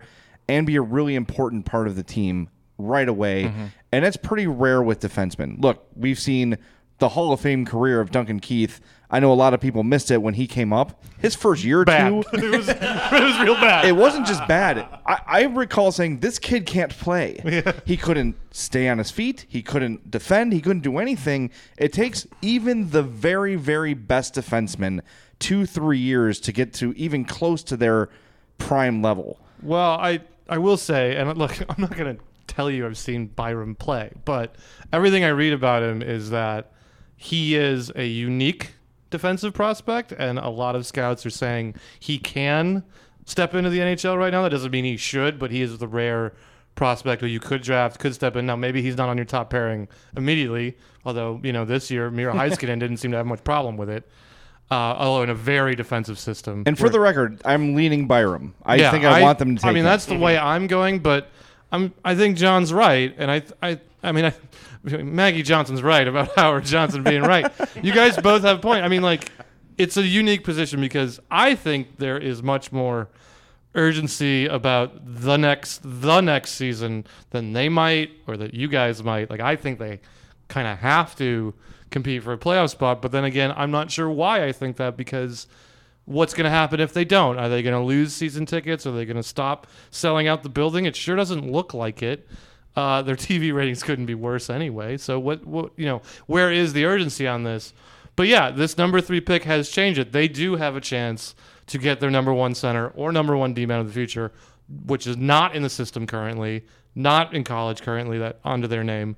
and be a really important part of the team right away. Mhm. And that's pretty rare with defensemen. Look, we've seen the Hall of Fame career of Duncan Keith. I know a lot of people missed it when he came up. His first year or Bad. two, it was it was real bad. it wasn't just bad. I, I recall saying this kid can't play. He couldn't stay on his feet. He couldn't defend. He couldn't do anything. It takes even the very, very best defensemen two, three years to get to even close to their prime level. Well, I I will say, and look, I'm not going to tell you I've seen Byram play, but everything I read about him is that he is a unique defensive prospect, and a lot of scouts are saying he can step into the NHL right now. That doesn't mean he should, but he is the rare prospect who you could draft, could step in. Now, maybe he's not on your top pairing immediately, although, you know, this year, Miro Heiskanen didn't seem to have much problem with it. Uh, although in a very defensive system. And for where- the record, I'm leaning Byram. I yeah, think I, want them to take I mean, that's the way I'm going, but I'm. I think John's right, and I. I. I mean, I, Maggie Johnson's right about Howard Johnson being right. you guys both have a point. I mean, like, it's a unique position because I think there is much more urgency about the next the next season than they might or that you guys might. Like, I think they kind of have to compete for a playoff spot. But then again, I'm not sure why I think that because what's going to happen if they don't? Are they going to lose season tickets? Are they going to stop selling out the building? It sure doesn't look like it. Uh, their TV ratings couldn't be worse anyway. So what, what, you know, where is the urgency on this? But yeah, this number three pick has changed it. They do have a chance to get their number one center or number one D man of the future, which is not in the system currently, not in college currently, that under their name.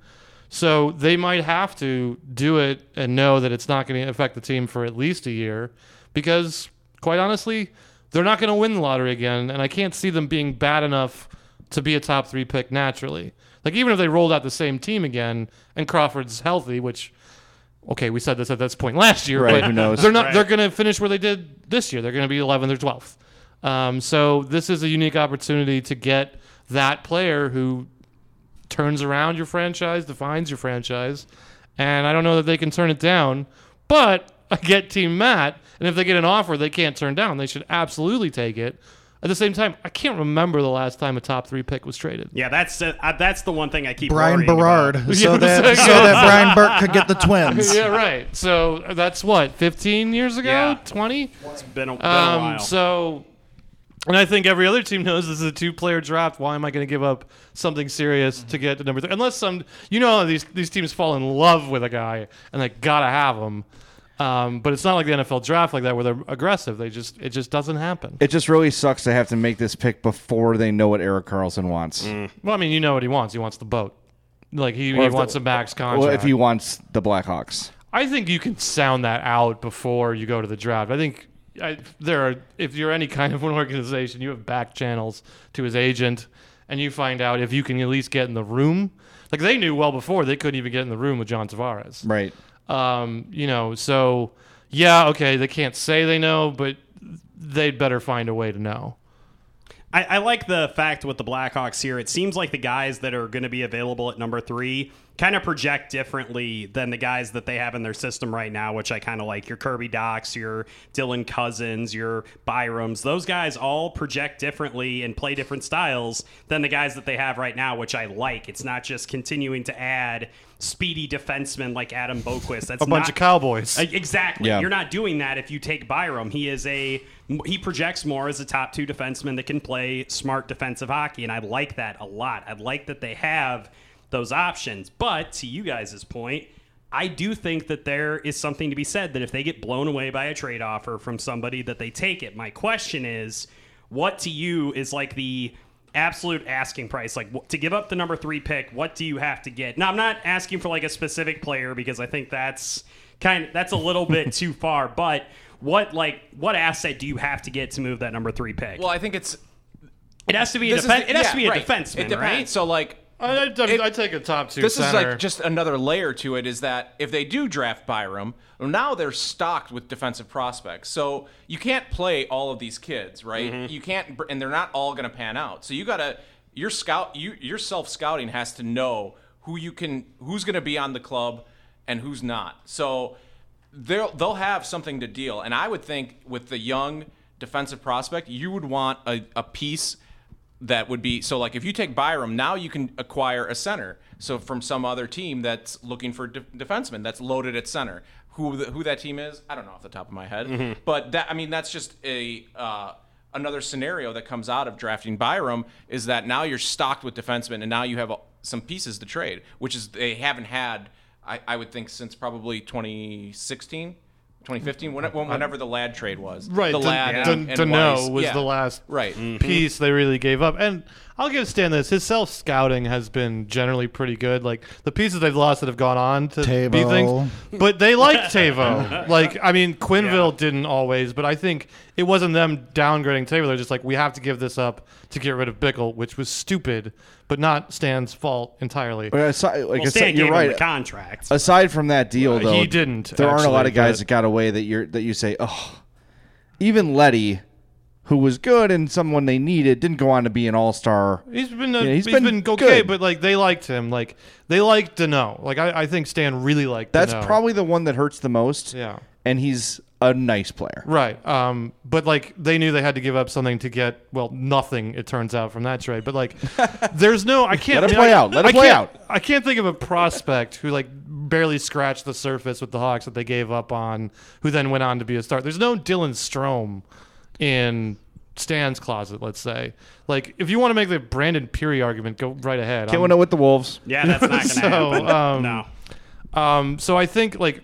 So they might have to do it and know that it's not going to affect the team for at least a year because, quite honestly, they're not going to win the lottery again. And I can't see them being bad enough to be a top three pick naturally. Like, even if they rolled out the same team again and Crawford's healthy, which, okay, we said this at this point last year, Right, but who knows? they're not, Right. they're going to finish where they did this year. They're going to be 11th or 12th. Um, so this is a unique opportunity to get that player who turns around your franchise, defines your franchise, and I don't know that they can turn it down. But I get Team Matt, and if they get an offer they can't turn down, they should absolutely take it. At the same time, I can't remember the last time a top three pick was traded. Yeah, that's uh, that's the one thing I keep. Brian worrying Berard, about. so that so that Brian Burke could get the twins. yeah, right. So that's what, 15 years ago? Yeah. 20? It's been a, been a Um, while. So, and I think every other team knows this is a two-player draft. Why am I going to give up something serious to get to number three? Unless some, you know, these these teams fall in love with a guy and they gotta have him. Um, but it's not like the NFL draft like that where they're aggressive. They just it just doesn't happen. It just really sucks to have to make this pick before they know what Erik Karlsson wants. Well, I mean, you know what he wants. He wants the boat. Like he, Or he if the- wants a max contract. Well, if he wants the Blackhawks. I think you can sound that out before you go to the draft. I think I, there are, if you're any kind of an organization, you have back channels to his agent, and you find out if you can at least get in the room. Like they knew well before they couldn't even get in the room with John Tavares. Right. Um, you know, so yeah, okay, they can't say they know, but they'd better find a way to know. I, I like the fact with the Blackhawks here. It seems like the guys that are going to be available at number three kind of project differently than the guys that they have in their system right now, which I kind of like. Your Kirby Dachs, your Dylan Cozens, your Byram's. Those guys all project differently and play different styles than the guys that they have right now, which I like. It's not just continuing to add speedy defensemen like Adam Boqvist. That's A bunch not- of cowboys. Exactly. Yeah. You're not doing that if you take Byram. He is a he projects more as a top two defenseman that can play smart defensive hockey, and I like that a lot. I like that they have those options. But to you guys' point, I do think that there is something to be said that if they get blown away by a trade offer from somebody, that they take it. My question is, what to you is like the absolute asking price like to give up the number three pick what do you have to get now i'm not asking for like a specific player because i think that's kind of that's a little bit too far but what like what asset do you have to get to move that number three pick Well, I think it's it has to be a defen- the- it has yeah, to be a right. defenseman It depends. right So like I, I, I take a top two. this center. is like just another layer to it is that if they do draft Byram, now they're stocked with defensive prospects. So you can't play all of these kids, right? Mm-hmm. You can't, and they're not all going to pan out. So you got to your scout, you your self scouting has to know who you can, who's going to be on the club, and who's not. So they'll they'll have something to deal, and I would think with the young defensive prospect, you would want a, a piece that would be so like if you take Byram now you can acquire a center. So from some other team that's looking for de- defenseman that's loaded at center. Who the, who that team is I don't know off the top of my head. Mhm. but that I mean that's just a uh, another scenario that comes out of drafting Byram is that now you're stocked with defensemen and now you have uh, some pieces to trade which is they haven't had I, I would think since probably 2016 2015 when, when- whenever the Ladd trade was Right, the Ladd to, and, to know was Yeah. the last right piece they really gave up. And I'll give Stan this: his self scouting has been generally pretty good. Like the pieces they've lost that have gone on to be things, but they liked Teuvo. like I mean, Quenneville didn't always, but I think it wasn't them downgrading Teuvo. They're just like, we have to give this up to get rid of Bickell, which was stupid, but not Stan's fault entirely. But aside, like Well, aside- Stan you're gave him right. the contract. Aside from that deal, Well, though, he didn't, There aren't a lot of guys that got away that you're that you say, oh, even Leddy, who was good and someone they needed, didn't go on to be an all star. He's been, uh, Yeah, he's been, okay, good. but like they liked him. Like they liked Danault. Like I, I think Stan really liked. That's Danault. probably the one that hurts the most. Yeah. and he's a nice player. Right. Um, but like they knew they had to give up something to get well nothing. It turns out from that trade. But like, there's no I can't Let it I- play out. Let it play out. I can't think of a prospect who like barely scratched the surface with the Hawks that they gave up on, who then went on to be a star. There's no Dylan Strome in Stan's closet. Let's say like if you want to make the Brandon Peary argument, go right ahead. Can't I'm- win it with the Wolves. Yeah, that's not going to so, happen. Um, no. Um, so I think like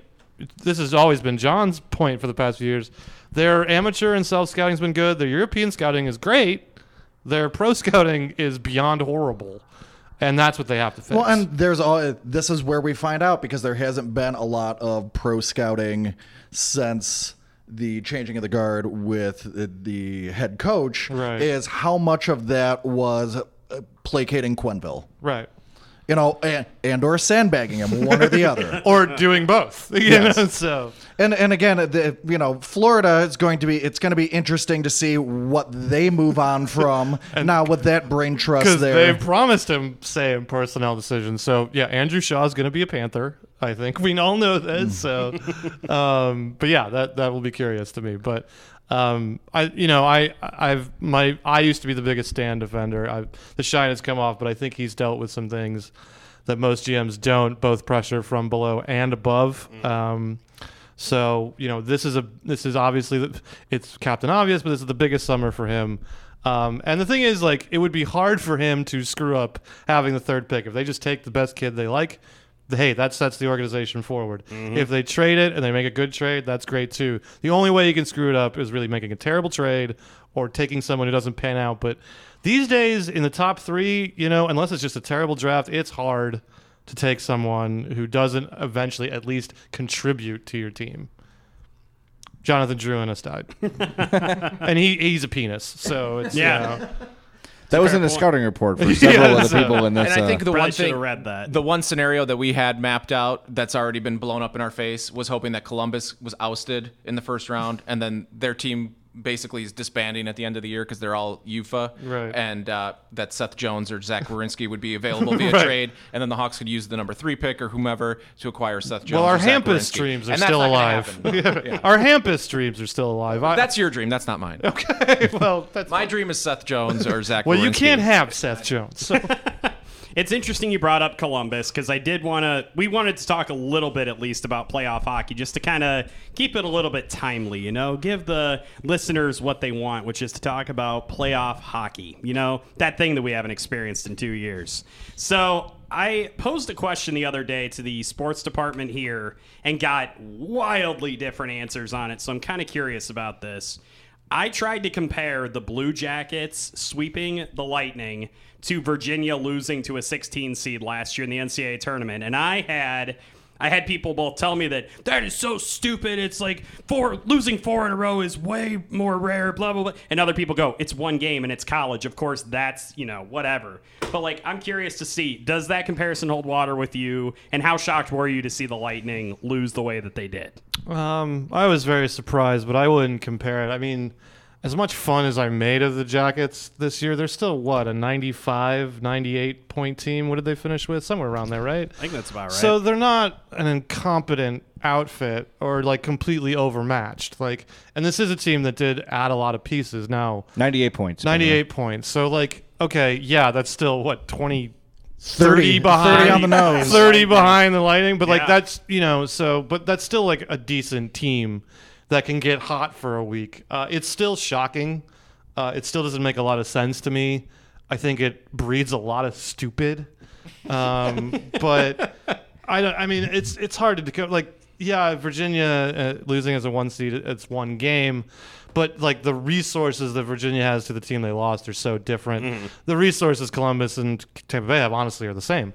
this has always been John's point for the past few years. Their amateur and self scouting has been good. Their European scouting is great. Their pro scouting is beyond horrible, and that's what they have to fix. Well, and there's all. This is where we find out because there hasn't been a lot of pro scouting since the changing of the guard with the- head coach. Right. Is how much of that was uh, placating Quenneville, right? You know, and, and or sandbagging him, one or the other, or doing both. You Yes. know, so And and again, the, you know, Florida is going to be. It's going to be interesting to see what they move on from now with that brain trust because there. they promised him same personnel decisions. So yeah, Andrew Shaw is going to be a Panther. I think we all know this. So, um, but yeah, that that will be curious to me. But um, I, you know, I I've my I used to be the biggest stand defender. I, the shine has come off, but I think he's dealt with some things that most GMs don't, both pressure from below and above. Um, so you know, this is a this is obviously the, it's Captain Obvious, but this is the biggest summer for him. Um, and the thing is, like, it would be hard for him to screw up having the third pick if they just take the best kid they like. The- Hey, that sets the organization forward. Mm-hmm. If they trade it and they make a good trade, that's great too. The only way you can screw it up is really making a terrible trade or taking someone who doesn't pan out. But these days, in the top three, you know, unless it's just a terrible draft, it's hard to take someone who doesn't eventually at least contribute to your team. Jonathan Drouin has died, and he he's a penis. So it's Yeah. you know. That was in the scouting report for several Yeah, of the people in this. And I think uh, the one should've thing, read that. the one scenario that we had mapped out that's already been blown up in our face was hoping that Columbus was ousted in the first round, and then their team basically is disbanding at the end of the year because they're all UFA, Right. and uh, that Seth Jones or Zach Werenski would be available via Right. trade, and then the Hawks could use the number three pick or whomever to acquire Seth Jones. well, our Hampus dreams are still alive. Yeah. Our Hampus dreams are still alive. I, That's your dream. That's not mine. Okay, well, that's my dream is Seth Jones or Zach. well, you can't have Seth Jones. So. It's interesting you brought up Columbus because I did want to. We wanted to talk a little bit, at least, about playoff hockey, just to kind of keep it a little bit timely. You know, give the listeners what they want, which is to talk about playoff hockey. You know, that thing that we haven't experienced in two years. So I posed a question the other day to the sports department here and got wildly different answers on it. So I'm kind of curious about this. I tried to compare the Blue Jackets sweeping the Lightning to Virginia losing to a 16 seed last year in the NCAA tournament, and I had I had people both tell me that that is so stupid. It's like four losing four in a row is way more rare. Blah blah blah. And other people go, it's one game and it's college. Of course, that's you know whatever. But like, I'm curious to see does that comparison hold water with you? And how shocked were you to see the Lightning lose the way that they did? Um, I was very surprised, but I wouldn't compare it. I mean, as much fun as I made of the Jackets this year, they're still what a 95, 98 point team. What did they finish with? Somewhere around there, right? I think that's about right. So they're not an incompetent outfit or like completely overmatched. Like, and this is a team that did add a lot of pieces. Now, 98 points. by the way. 98 points. So like, okay, yeah, that's still what 20 30 30 behind 30 on the nose. 30 behind the lightning but like that's you know so but that's still like a decent team that can get hot for a week uh, it's still shocking uh, it still doesn't make a lot of sense to me i think it breeds a lot of stupid um, but i don't i mean it's it's hard to like yeah virginia uh, losing as a one seed it's one game but like the resources that Virginia has to the team they lost are so different. Mm-hmm. The resources Columbus and Tampa Bay have honestly are the same.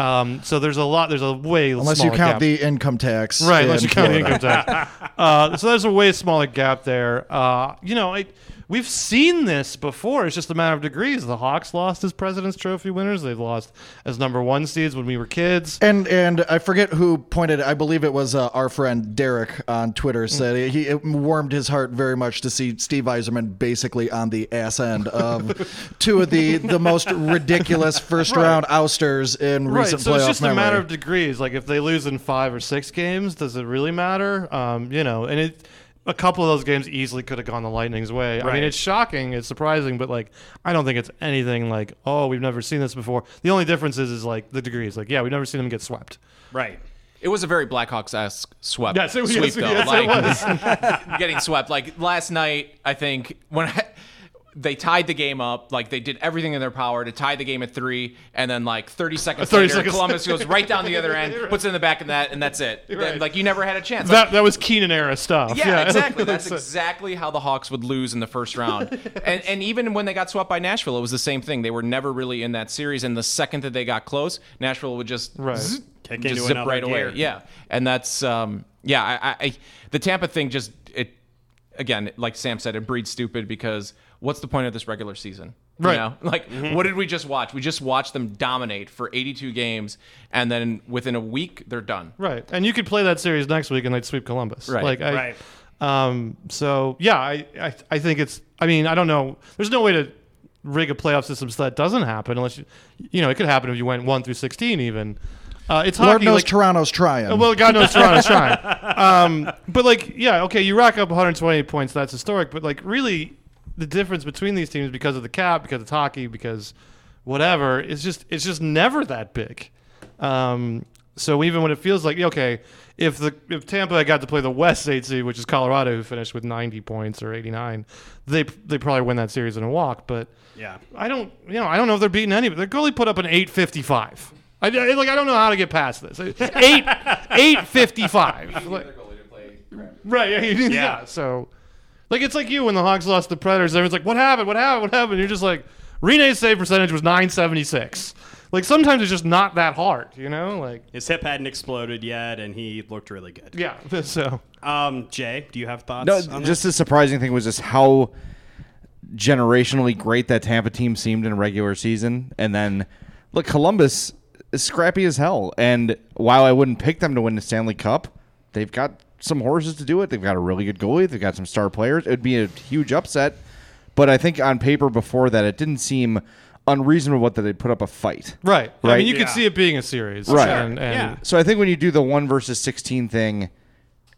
Um, so there's a lot. There's a way Unless you count gap. the income tax. right. Unless in you count the income tax. uh, so there's a way smaller gap there. Uh, you know, I, we've seen this before. It's just a matter of degrees. The Hawks lost as President's Trophy winners. They've lost as number one seeds when we were kids. And and I forget who pointed. I believe it was uh, our friend Derek on Twitter Mm. said he it warmed his heart very much to see Steve Yzerman basically on the ass end of two of the the most ridiculous first round ousters in Right, recent so playoff it's just memory. a matter of degrees. Like if they lose in five or six games, does it really matter? Um, you know, and it a couple of those games easily could have gone the Lightning's way. I mean, it's shocking, it's surprising, but like I don't think it's anything like oh we've never seen this before. The only difference is is like the degrees. Like yeah, we've never seen them get swept. Right. It was a very Blackhawks esque swept. Yes, it was- sweep yes, though. yes, it like was. getting swept. Like last night, I think when I, they tied the game up, like they did everything in their power to tie the game at three, and then like 30 seconds 30 later, seconds. Columbus goes right down the other end, puts it in the back of that, and that's it. Then, Right. Like you never had a chance. Like, That that was Keenan era stuff. yeah, exactly. That's exactly how the Hawks would lose in the first round. and and even when they got swept by Nashville, it was the same thing. They were never really in that series, and the second that they got close, Nashville would just Right. zzz, Kick just into zip right gear. away. Yeah, and that's um, yeah. I, I, I the Tampa thing just it again, like Sam said, it breeds stupid because what's the point of this regular season? You Right. know? Like, what did we just watch? We just watched them dominate for 82 games, and then within a week, they're done. Right, and you could play that series next week and they'd sweep Columbus. Right, like I, right. Um, so yeah, I, I I think it's. I mean, I don't know. There's no way to rig a playoff system so that doesn't happen unless you, you know, it could happen if you went one through sixteen even. Uh, it's Lord hockey. knows like, Toronto's trying. well, God knows Toronto's trying. Um, but like, yeah, okay, you rack up 128 points. That's historic. But like, really, the difference between these teams because of the cap, because it's hockey, because whatever, is just it's just never that big. Um, so even when it feels like okay, if the if Tampa had got to play the West eight seed, which is Colorado, who finished with 90 points or 89, they they probably win that series in a walk. But Yeah. I don't, you know, I don't know if they're beating any. Their goalie put up an 855. I, I- like I don't know how to get past this. Eight eight fifty five. Right. Yeah, yeah. Yeah. So, like, it's like you when the Hawks lost the Predators. Everyone's like, "What happened? What happened? What happened?" You're just like, Rinne's save percentage was 976. Like sometimes it's just not that hard, you know? Like His hip hadn't exploded yet, and he looked really good. yeah. So Um, Jay, do you have thoughts? No, on just that? the surprising thing was just how generationally great that Tampa team seemed in a regular season, and then look, Columbus is scrappy as hell. And while I wouldn't pick them to win the Stanley Cup, they've got some horses to do it. They've got a really good goalie. They've got some star players. It would be a huge upset. But I think on paper before that, it didn't seem unreasonable that they'd put up a fight. Right. Right. I mean, you could see it being a series. Right. And, and So I think when you do the one versus sixteen thing,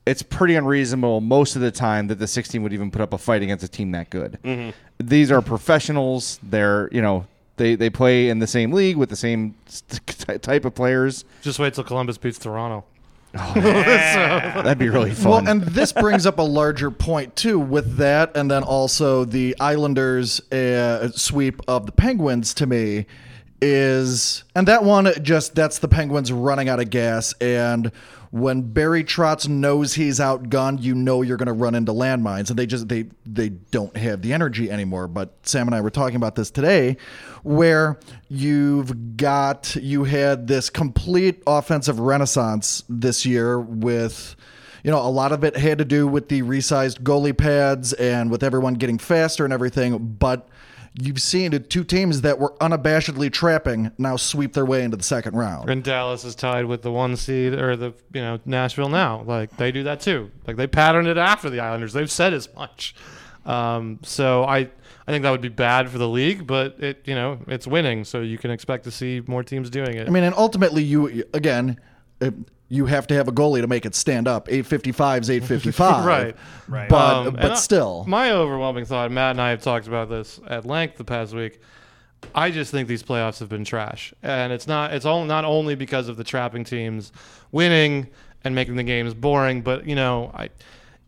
it's pretty unreasonable most of the time that the sixteen would even put up a fight against a team that good. Mhm. These are professionals. They're you know they they play in the same league with the same st- type of players. Just wait till Columbus beats Toronto. That'd be really fun. Well, and this brings up a larger point too with that, and then also the Islanders' uh, sweep of the Penguins. To me, is and that one just that's the Penguins running out of gas, and when Barry Trotz knows he's outgunned, you know you're going to run into landmines, and they just they they don't have the energy anymore. But Sam and I were talking about this today, where you've got you had this complete offensive renaissance this year with. You know, a lot of it had to do with the resized goalie pads and with everyone getting faster and everything. But you've seen the two teams that were unabashedly trapping now sweep their way into the second round. And Dallas is tied with the one seed or the you know Nashville now. Like they do that too. Like they patterned it after the Islanders. They've said as much. Um, so I I think that would be bad for the league, but it you know it's winning, so you can expect to see more teams doing it. I mean, and ultimately, you again, you have to have a goalie to make it stand up. 855 is 855. right, right. But Um, but and I- still, my overwhelming thought. Matt and I have talked about this at length the past week. I just think these playoffs have been trash, and it's not. It's all not only because of the trapping teams winning and making the games boring, but you know, I,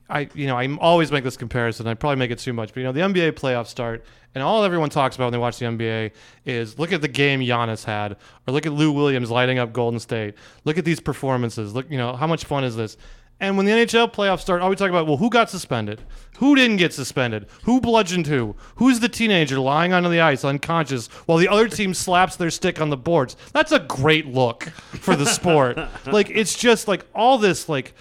I, you know, I always make this comparison. I probably make it too much, but you know, the NBA playoffs start, and all everyone talks about when they watch the NBA is look at the game Giannis had, or look at Lou Williams lighting up Golden State. Look at these performances. Look, you know, how much fun is this? And when the NHL playoffs start, all we talk about, well, who got suspended? Who didn't get suspended? Who bludgeoned who? Who's the teenager lying on the ice unconscious while the other team slaps their stick on the boards? That's a great look for the sport. like it's just like all this like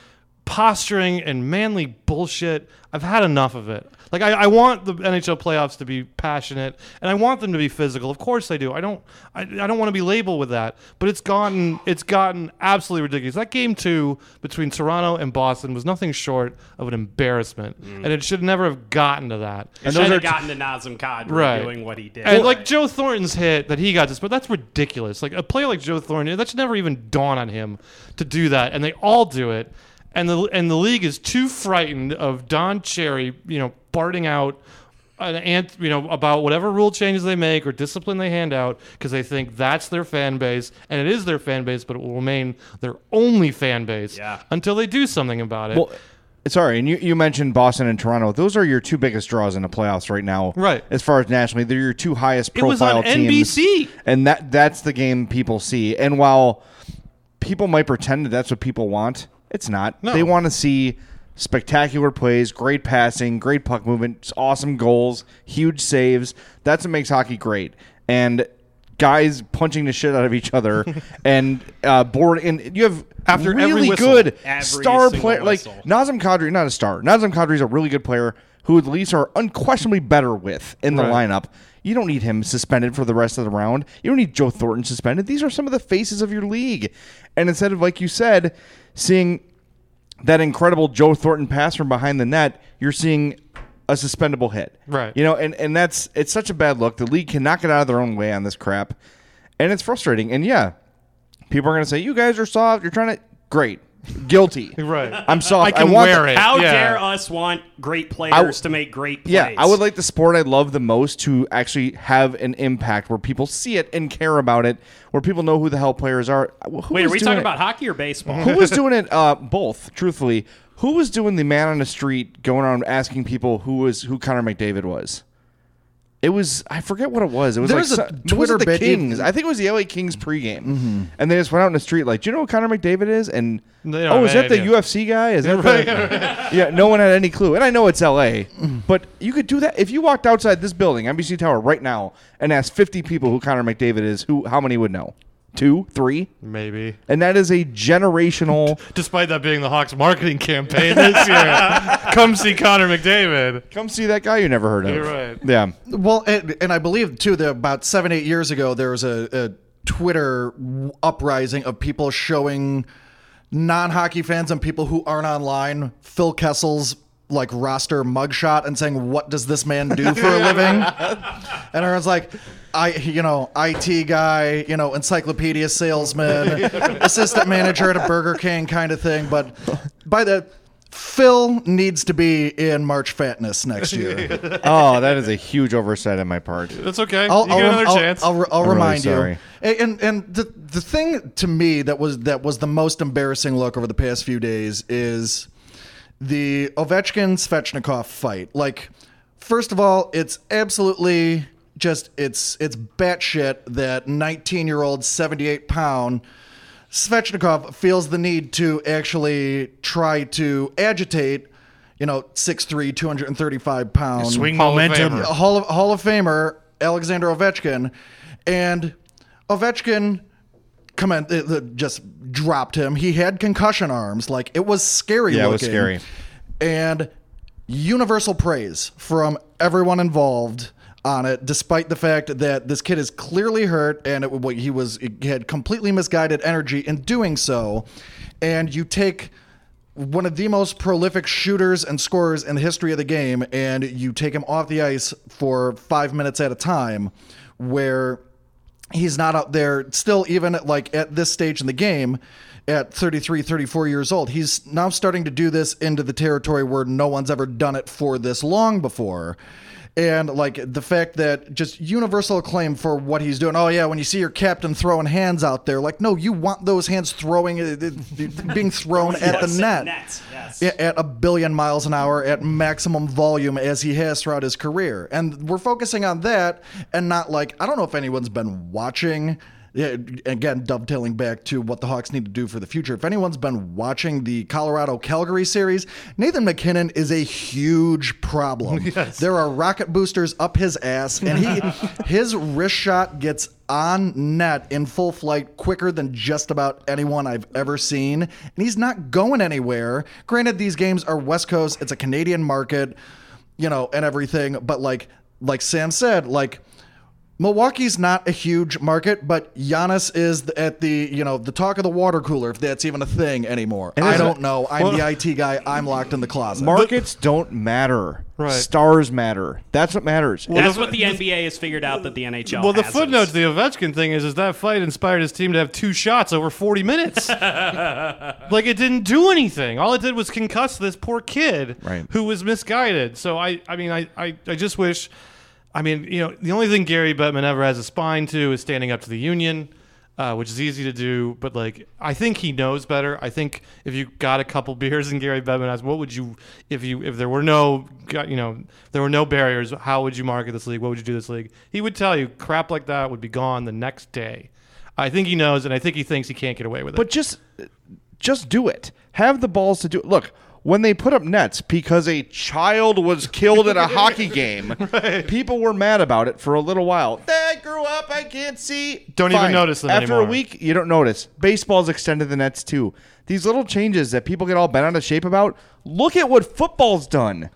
posturing and manly bullshit. I've had enough of it. Like I, I want the NHL playoffs to be passionate and I want them to be physical. Of course I do. I don't I, I don't want to be labeled with that. But it's gotten it's gotten absolutely ridiculous. That game two between Toronto and Boston was nothing short of an embarrassment. Mm. And it should never have gotten to that. It should have gotten to Nazem Kadri Right. doing what he did. And like Joe Thornton's hit that he got this, but that's ridiculous. Like a player like Joe Thornton, that should never even dawn on him to do that, and they all do it. And the and the league is too frightened of Don Cherry, you know, barting out an ant, you know, about whatever rule changes they make or discipline they hand out because they think that's their fan base, and it is their fan base, but it will remain their only fan base until they do something about it. Well, sorry, and you, you mentioned Boston and Toronto. Those are your two biggest draws in the playoffs right now. Right. As far as nationally, they're your two highest profile It was on teams. NBC. And that that's the game people see. And while people might pretend that that's what people want, it's not. No. They want to see spectacular plays, great passing, great puck movement, awesome goals, huge saves. That's what makes hockey great. And guys punching the shit out of each other and uh, board and you have After every really whistle. good star player like whistle. Nazem Kadri, not a star. Nazem Kadri is a really good player who at least are unquestionably better with in the Right. lineup. You don't need him suspended for the rest of the round. You don't need Joe Thornton suspended. These are some of the faces of your league. And instead of, like you said, seeing that incredible Joe Thornton pass from behind the net, you're seeing a suspendable hit. Right. You know, and, and that's it's such a bad look. The league cannot get out of their own way on this crap. And it's frustrating. And yeah, people are gonna say, You guys are soft, you're trying to great. Guilty. Right. I'm soft. I can want wear the- it. How Yeah. dare us want great players to make great plays? Yeah, I would like the sport I love the most to actually have an impact where people see it and care about it, where people know who the hell players are. Who Wait, are was we doing talking it? about hockey or baseball? Who was doing it? Uh, both, truthfully. Who was doing the man on the street going around asking people who was who Connor McDavid was? It was I forget what it was. It was There like was a so- was Twitter it the bit- Kings. I think it was the LA Kings mm-hmm. pregame, and they just went out in the street like, "Do you know who Connor McDavid is?" And They don't oh, is that the UFC guy? Is that the, yeah? No one had any clue, and I know it's LA, mm-hmm. but you could do that if you walked outside this building, NBC Tower, right now, and asked fifty people who Connor McDavid is. Who? How many would know? Two, three, Maybe. and that is a generational. Despite that being the Hawks marketing campaign this year, come see Connor McDavid. Come see that guy you never heard of. You're right. Yeah. Well, and, and I believe too that about seven, eight years ago, there was a, a Twitter uprising of people showing non-hockey fans and people who aren't online Phil Kessel's like roster mugshot and saying, "What does this man do for a living?" and everyone's like, "I, you know, IT guy, you know, encyclopedia salesman, assistant manager at a Burger King kind of thing." But by the Phil needs to be in March Fatness next year. oh, that is a huge oversight on my part. That's okay. I'll, you I'll get another I'll- chance. I'll, re- I'll I'm really remind sorry. you. And and- and the the thing to me that was that was the most embarrassing look over the past few days is the Ovechkin Svechnikov fight. Like, first of all, it's absolutely just it's it's batshit that 19 year old 78 pound Svechnikov feels the need to actually try to agitate, you know, 6'3", 235 pound Swing Hall momentum. Famer. Hall of, Hall of Famer Alexander Ovechkin, and Ovechkin come on, uh, uh, just dropped him. He had concussion arms, like it was scary. Yeah, it was scary. and universal praise from everyone involved on it, despite the fact that this kid is clearly hurt and it, what he was he had completely misguided energy in doing so. And you take one of the most prolific shooters and scorers in the history of the game, and you take him off the ice for five minutes at a time, where he's not out there still even at like at this stage in the game at 33 34 years old. He's now starting to do this into the territory where no one's ever done it for this long before and like the fact that just universal acclaim for what he's doing oh yeah when you see your captain throwing hands out there like no you want those hands throwing uh, being thrown at the net net, yes. At a billion miles an hour at maximum volume as he has throughout his career. And we're focusing on that and not like, I don't know if anyone's been watching. Yeah, again, dovetailing back to what the Hawks need to do for the future. If anyone's been watching the Colorado Calgary series, Nathan MacKinnon is a huge problem. Yes. There are rocket boosters up his ass, and he his wrist shot gets on net in full flight quicker than just about anyone I've ever seen. And he's not going anywhere. Granted, these games are West Coast, it's a Canadian market, you know, and everything. But like like Sam said, like Milwaukee's not a huge market, but Giannis is at the you know the talk of the water cooler, if that's even a thing anymore. And I don't know. I'm well- the IT guy. I'm locked in the closet. Markets don't matter. Right. Stars matter. That's what matters. That's what the NBA has figured out that the NHL. well, the hasn't. footnote to the Ovechkin thing is, is that fight inspired his team to have two shots over 40 minutes. like it didn't do anything. All it did was concuss this poor kid Right. who was misguided. So I, I mean, I, I, I just wish. I mean, you know, the only thing Gary Bettman ever has a spine to is standing up to the union, uh, which is easy to do. But like, I think he knows better. I think if you got a couple beers and Gary Bettman asked, what would you, if you, if there were no, you know, there were no barriers, how would you market this league? What would you do this league? He would tell you crap like that would be gone the next day. I think he knows, and I think he thinks he can't get away with it. But just just do it. Have the balls to do it. Look, when they put up nets because a child was killed at a hockey game, people were mad about it for a little while. I grew up, I can't see. Don't even notice them After anymore. a week, you don't notice. Baseball's extended the nets too. These little changes that people get all bent out of shape about. Look at what football's done.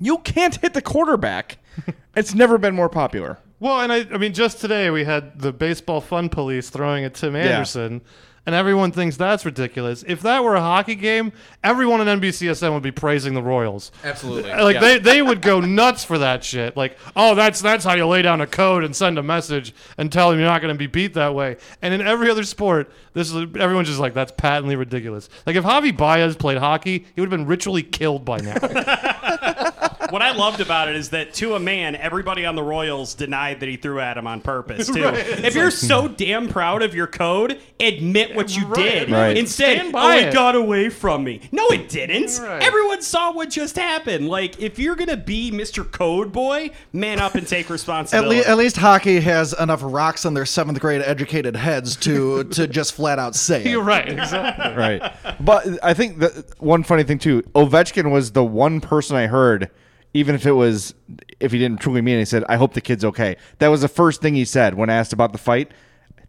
You can't hit the quarterback. it's never been more popular. Well, and I, I mean, just today we had the baseball fun police throwing at Tim Anderson, and everyone thinks that's ridiculous. If that were a hockey game, everyone in NBCSN would be praising the Royals. Absolutely. Like Yeah. they, they would go nuts for that shit. Like, oh, that's that's how you lay down a code and send a message and tell them you're not going to be beat that way. And in every other sport, this is everyone's just like that's patently ridiculous. Like if Javi Baez played hockey, he would have been ritually killed by now. What I loved about it is that to a man, everybody on the Royals denied that he threw at him on purpose too. Right. If It's you're like- so damn proud of your code, admit what you did. Right. Instead, oh, it it. got away from me. No, it didn't. Right. Everyone saw what just happened. Like, if you're gonna be Mr. Code Boy, man up and take At, responsibility. le- at least hockey has enough rocks on their seventh grade educated heads to to just flat out say it. you're right, exactly. right. But I think that one funny thing too, Ovechkin was the one person I heard, even if it was if he didn't truly mean it, he said, I hope the kid's okay. That was the first thing he said when asked about the fight.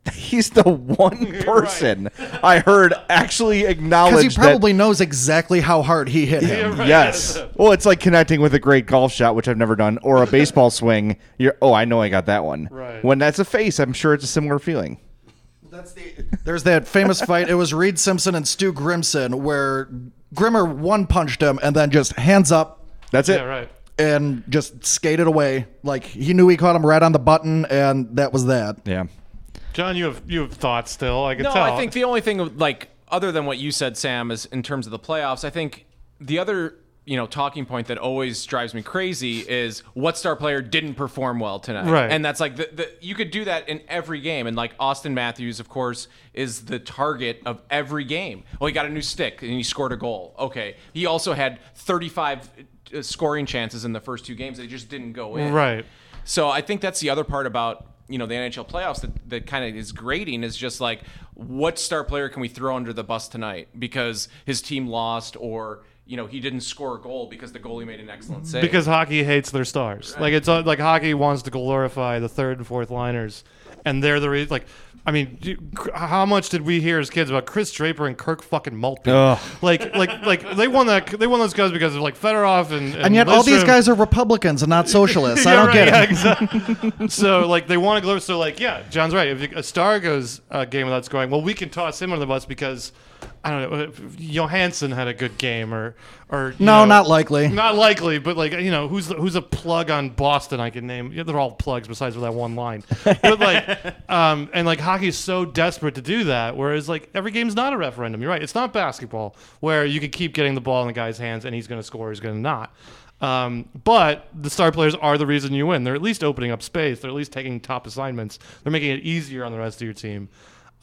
He's the one person I heard actually Because acknowledge he that- probably knows exactly how hard he hit him. Yes. Well, it's like connecting with a great golf shot, which I've never done, or a baseball swing. You're, oh, I know I got that one. Right. When that's a face, I'm sure it's a similar feeling. There's that famous fight. It was Reid Simpson and Stu Grimson where Grimmer one punched him and then just hands up. That's it. Yeah, right. And just skated away. Like he knew he caught him right on the button, and that was that. Yeah. John, you have you have thoughts still. I can tell. no, tell. I think the only thing like other than what you said, Sam, is in terms of the playoffs. I think the other you know talking point that always drives me crazy is what star player didn't perform well tonight, Right. And that's like the, the you could do that in every game, and like Auston Matthews, of course, is the target of every game. Well, he got a new stick and he scored a goal. Okay, he also had 35 uh, scoring chances in the first two games. They just didn't go in. Right. So I think that's the other part about you know the NHL playoffs that, that kind of is grading is just like what star player can we throw under the bus tonight because his team lost or you know he didn't score a goal because the goalie made an excellent save. because hockey hates their stars. Like it's uh, like hockey wants to glorify the third and fourth liners, and they're the re- like. I mean, do- how much did we hear as kids about Chris Draper and Kirk fucking Maltby? Like, like, like they won that. They won those guys because of like Fedorov and and, And yet, all these guys are Republicans and not socialists. I don't right, get yeah, it. exactly. so like they want to go. So like yeah, John's right. If a star goes a game without scoring, well, we can toss him under the bus because I don't know. Johansson had a good game, or or No, know, not likely. Not likely, but like you know, who's the, who's a plug on Boston? I can name. Yeah, they're all plugs besides for that one line. But like, um, and like hockey is so desperate to do that, whereas like every game's not a referendum. You're right. It's not basketball where you can keep getting the ball in the guy's hands and he's going to score, he's going to not. Um, but the star players are the reason you win. They're at least opening up space. They're at least taking top assignments. They're making it easier on the rest of your team.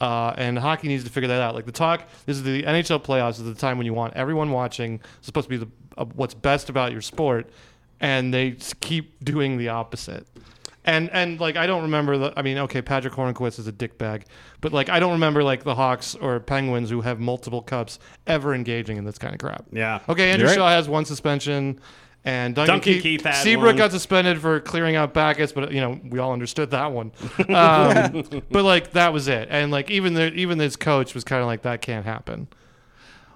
Uh, and hockey needs to figure that out. Like the talk, this is the NHL playoffs is the time when you want everyone watching. It's supposed to be the uh, what's best about your sport, and they keep doing the opposite. And and like I don't remember the. I mean, okay, Patric Hornqvist is a dickbag, but like I don't remember like the Hawks or Penguins who have multiple cups ever engaging in this kind of crap. Yeah. Okay, Andrew You're right. Shaw has one suspension, and Duncan, Duncan Keith, Keith had Seabrook one. got suspended for clearing out Backes, but you know we all understood that one. Um, but like that was it, and like even the even his coach was kind of like that can't happen.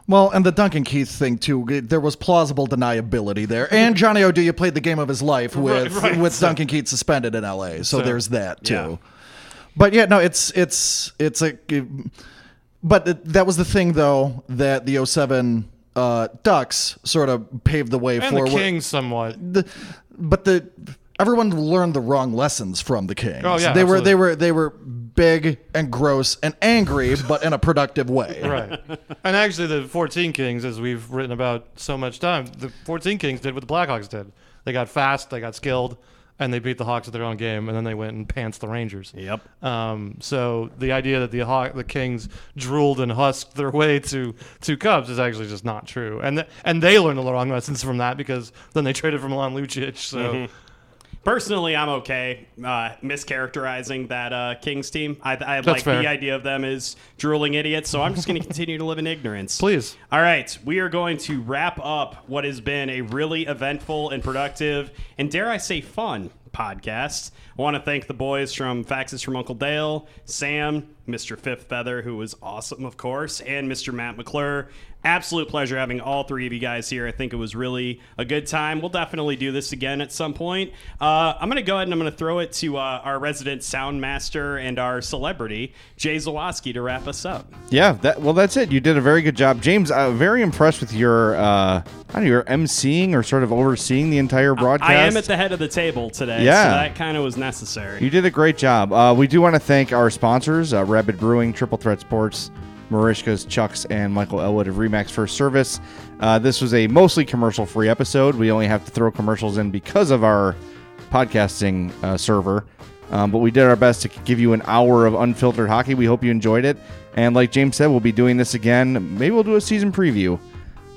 Well, and the Duncan Keith thing too. There was plausible deniability there, and Johnny Oduya played the game of his life with Right, right. with So- Duncan Keith suspended in L.A. So, So, there's that too. yeah. But yeah, no, it's it's it's a. But it- that was the thing though that the 07 uh, Ducks sort of paved the way And for. the Kings somewhat. The, but the everyone learned the wrong lessons from the Kings. Oh, yeah, they were absolutely. they were they were big and gross and angry, but in a productive way. right. And actually, the 14 Kings, as we've written about so much time, the 14 Kings did what the Blackhawks did. They got fast, they got skilled, and they beat the Hawks at their own game, and then they went and pants the Rangers. Yep. Um, so the idea that the Haw- the Kings drooled and husked their way to to Cubs is actually just not true. And th- and they learned the wrong lessons from that because then they traded for Milan Lucic. So. Mhm. Personally, I'm okay uh, mischaracterizing that uh, Kings team. I, I like fair. the idea of them as drooling idiots, so I'm just going to continue to live in ignorance. Please. All right, we are going to wrap up what has been a really eventful and productive, and dare I say, fun podcast. I want to thank the boys from Faxes from Uncle Dale, Sam, Mr. Fifth Feather, who was awesome, of course, and Mr. Matt McClure. Absolute pleasure having all three of you guys here. I think it was really a good time. We'll definitely do this again at some point. Uh, I'm going to go ahead and I'm going to throw it to uh, our resident sound master and our celebrity, Jay Zawaski, to wrap us up. Yeah, that well, that's it. You did a very good job, James. I'm very impressed with your, uh, I don't know, your emceeing or sort of overseeing the entire broadcast. I am at the head of the table today, Yeah. so that kind of was necessary. You did a great job. Uh, we do want to thank our sponsors, uh, Rabid Brewing, Triple Threat Sports, Merichka's, Chucks, and Michael Elwood of Remax First Service. Uh, this was a mostly commercial-free episode. We only have to throw commercials in because of our podcasting uh, server. Um, but we did our best to give you an hour of unfiltered hockey. We hope you enjoyed it. And like James said, we'll be doing this again. Maybe we'll do a season preview.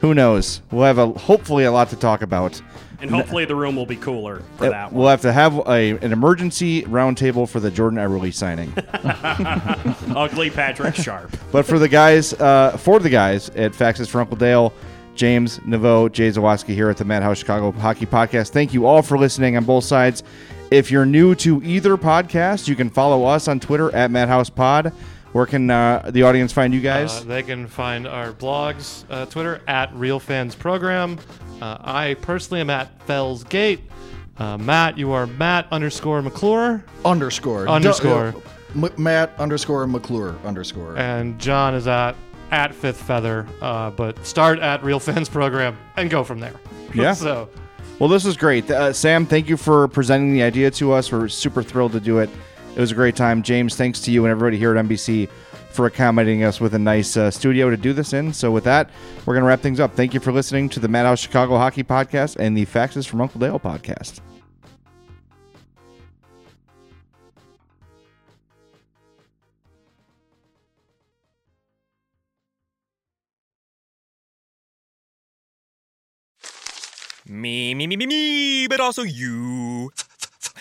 Who knows? We'll have a hopefully a lot to talk about. And hopefully the room will be cooler for Uh, that one. We'll have to have a, an emergency roundtable for the Jordan Eberle signing. Ugly Patrick Sharp. but for the guys, uh, for the guys at Faxes for Uncle Dale, James Neveau, Jay Zawaski here at the Madhouse Chicago Hockey Podcast. Thank you all for listening on both sides. If you're new to either podcast, you can follow us on Twitter at Madhouse Pod. Where can uh, the audience find you guys? Uh, they can find our blogs, uh, Twitter at Real Fans Program. Uh, I personally am at Fels Gate. Uh, Matt, you are Matt underscore McClure. Underscore. Underscore. Du- M- Matt underscore McClure underscore. And John is at at Fifth Feather, uh, but start at Real Fans Program and go from there. Yeah. so Well, this is great. Uh, Sam, thank you for presenting the idea to us. We're super thrilled to do it. It was a great time. James, thanks to you and everybody here at NBC for accommodating us with a nice uh, studio to do this in. So, with that, we're going to wrap things up. Thank you for listening to the Madhouse Chicago Hockey Podcast and the Faxes from Uncle Dale podcast. Me, me, me, me, me, but also you.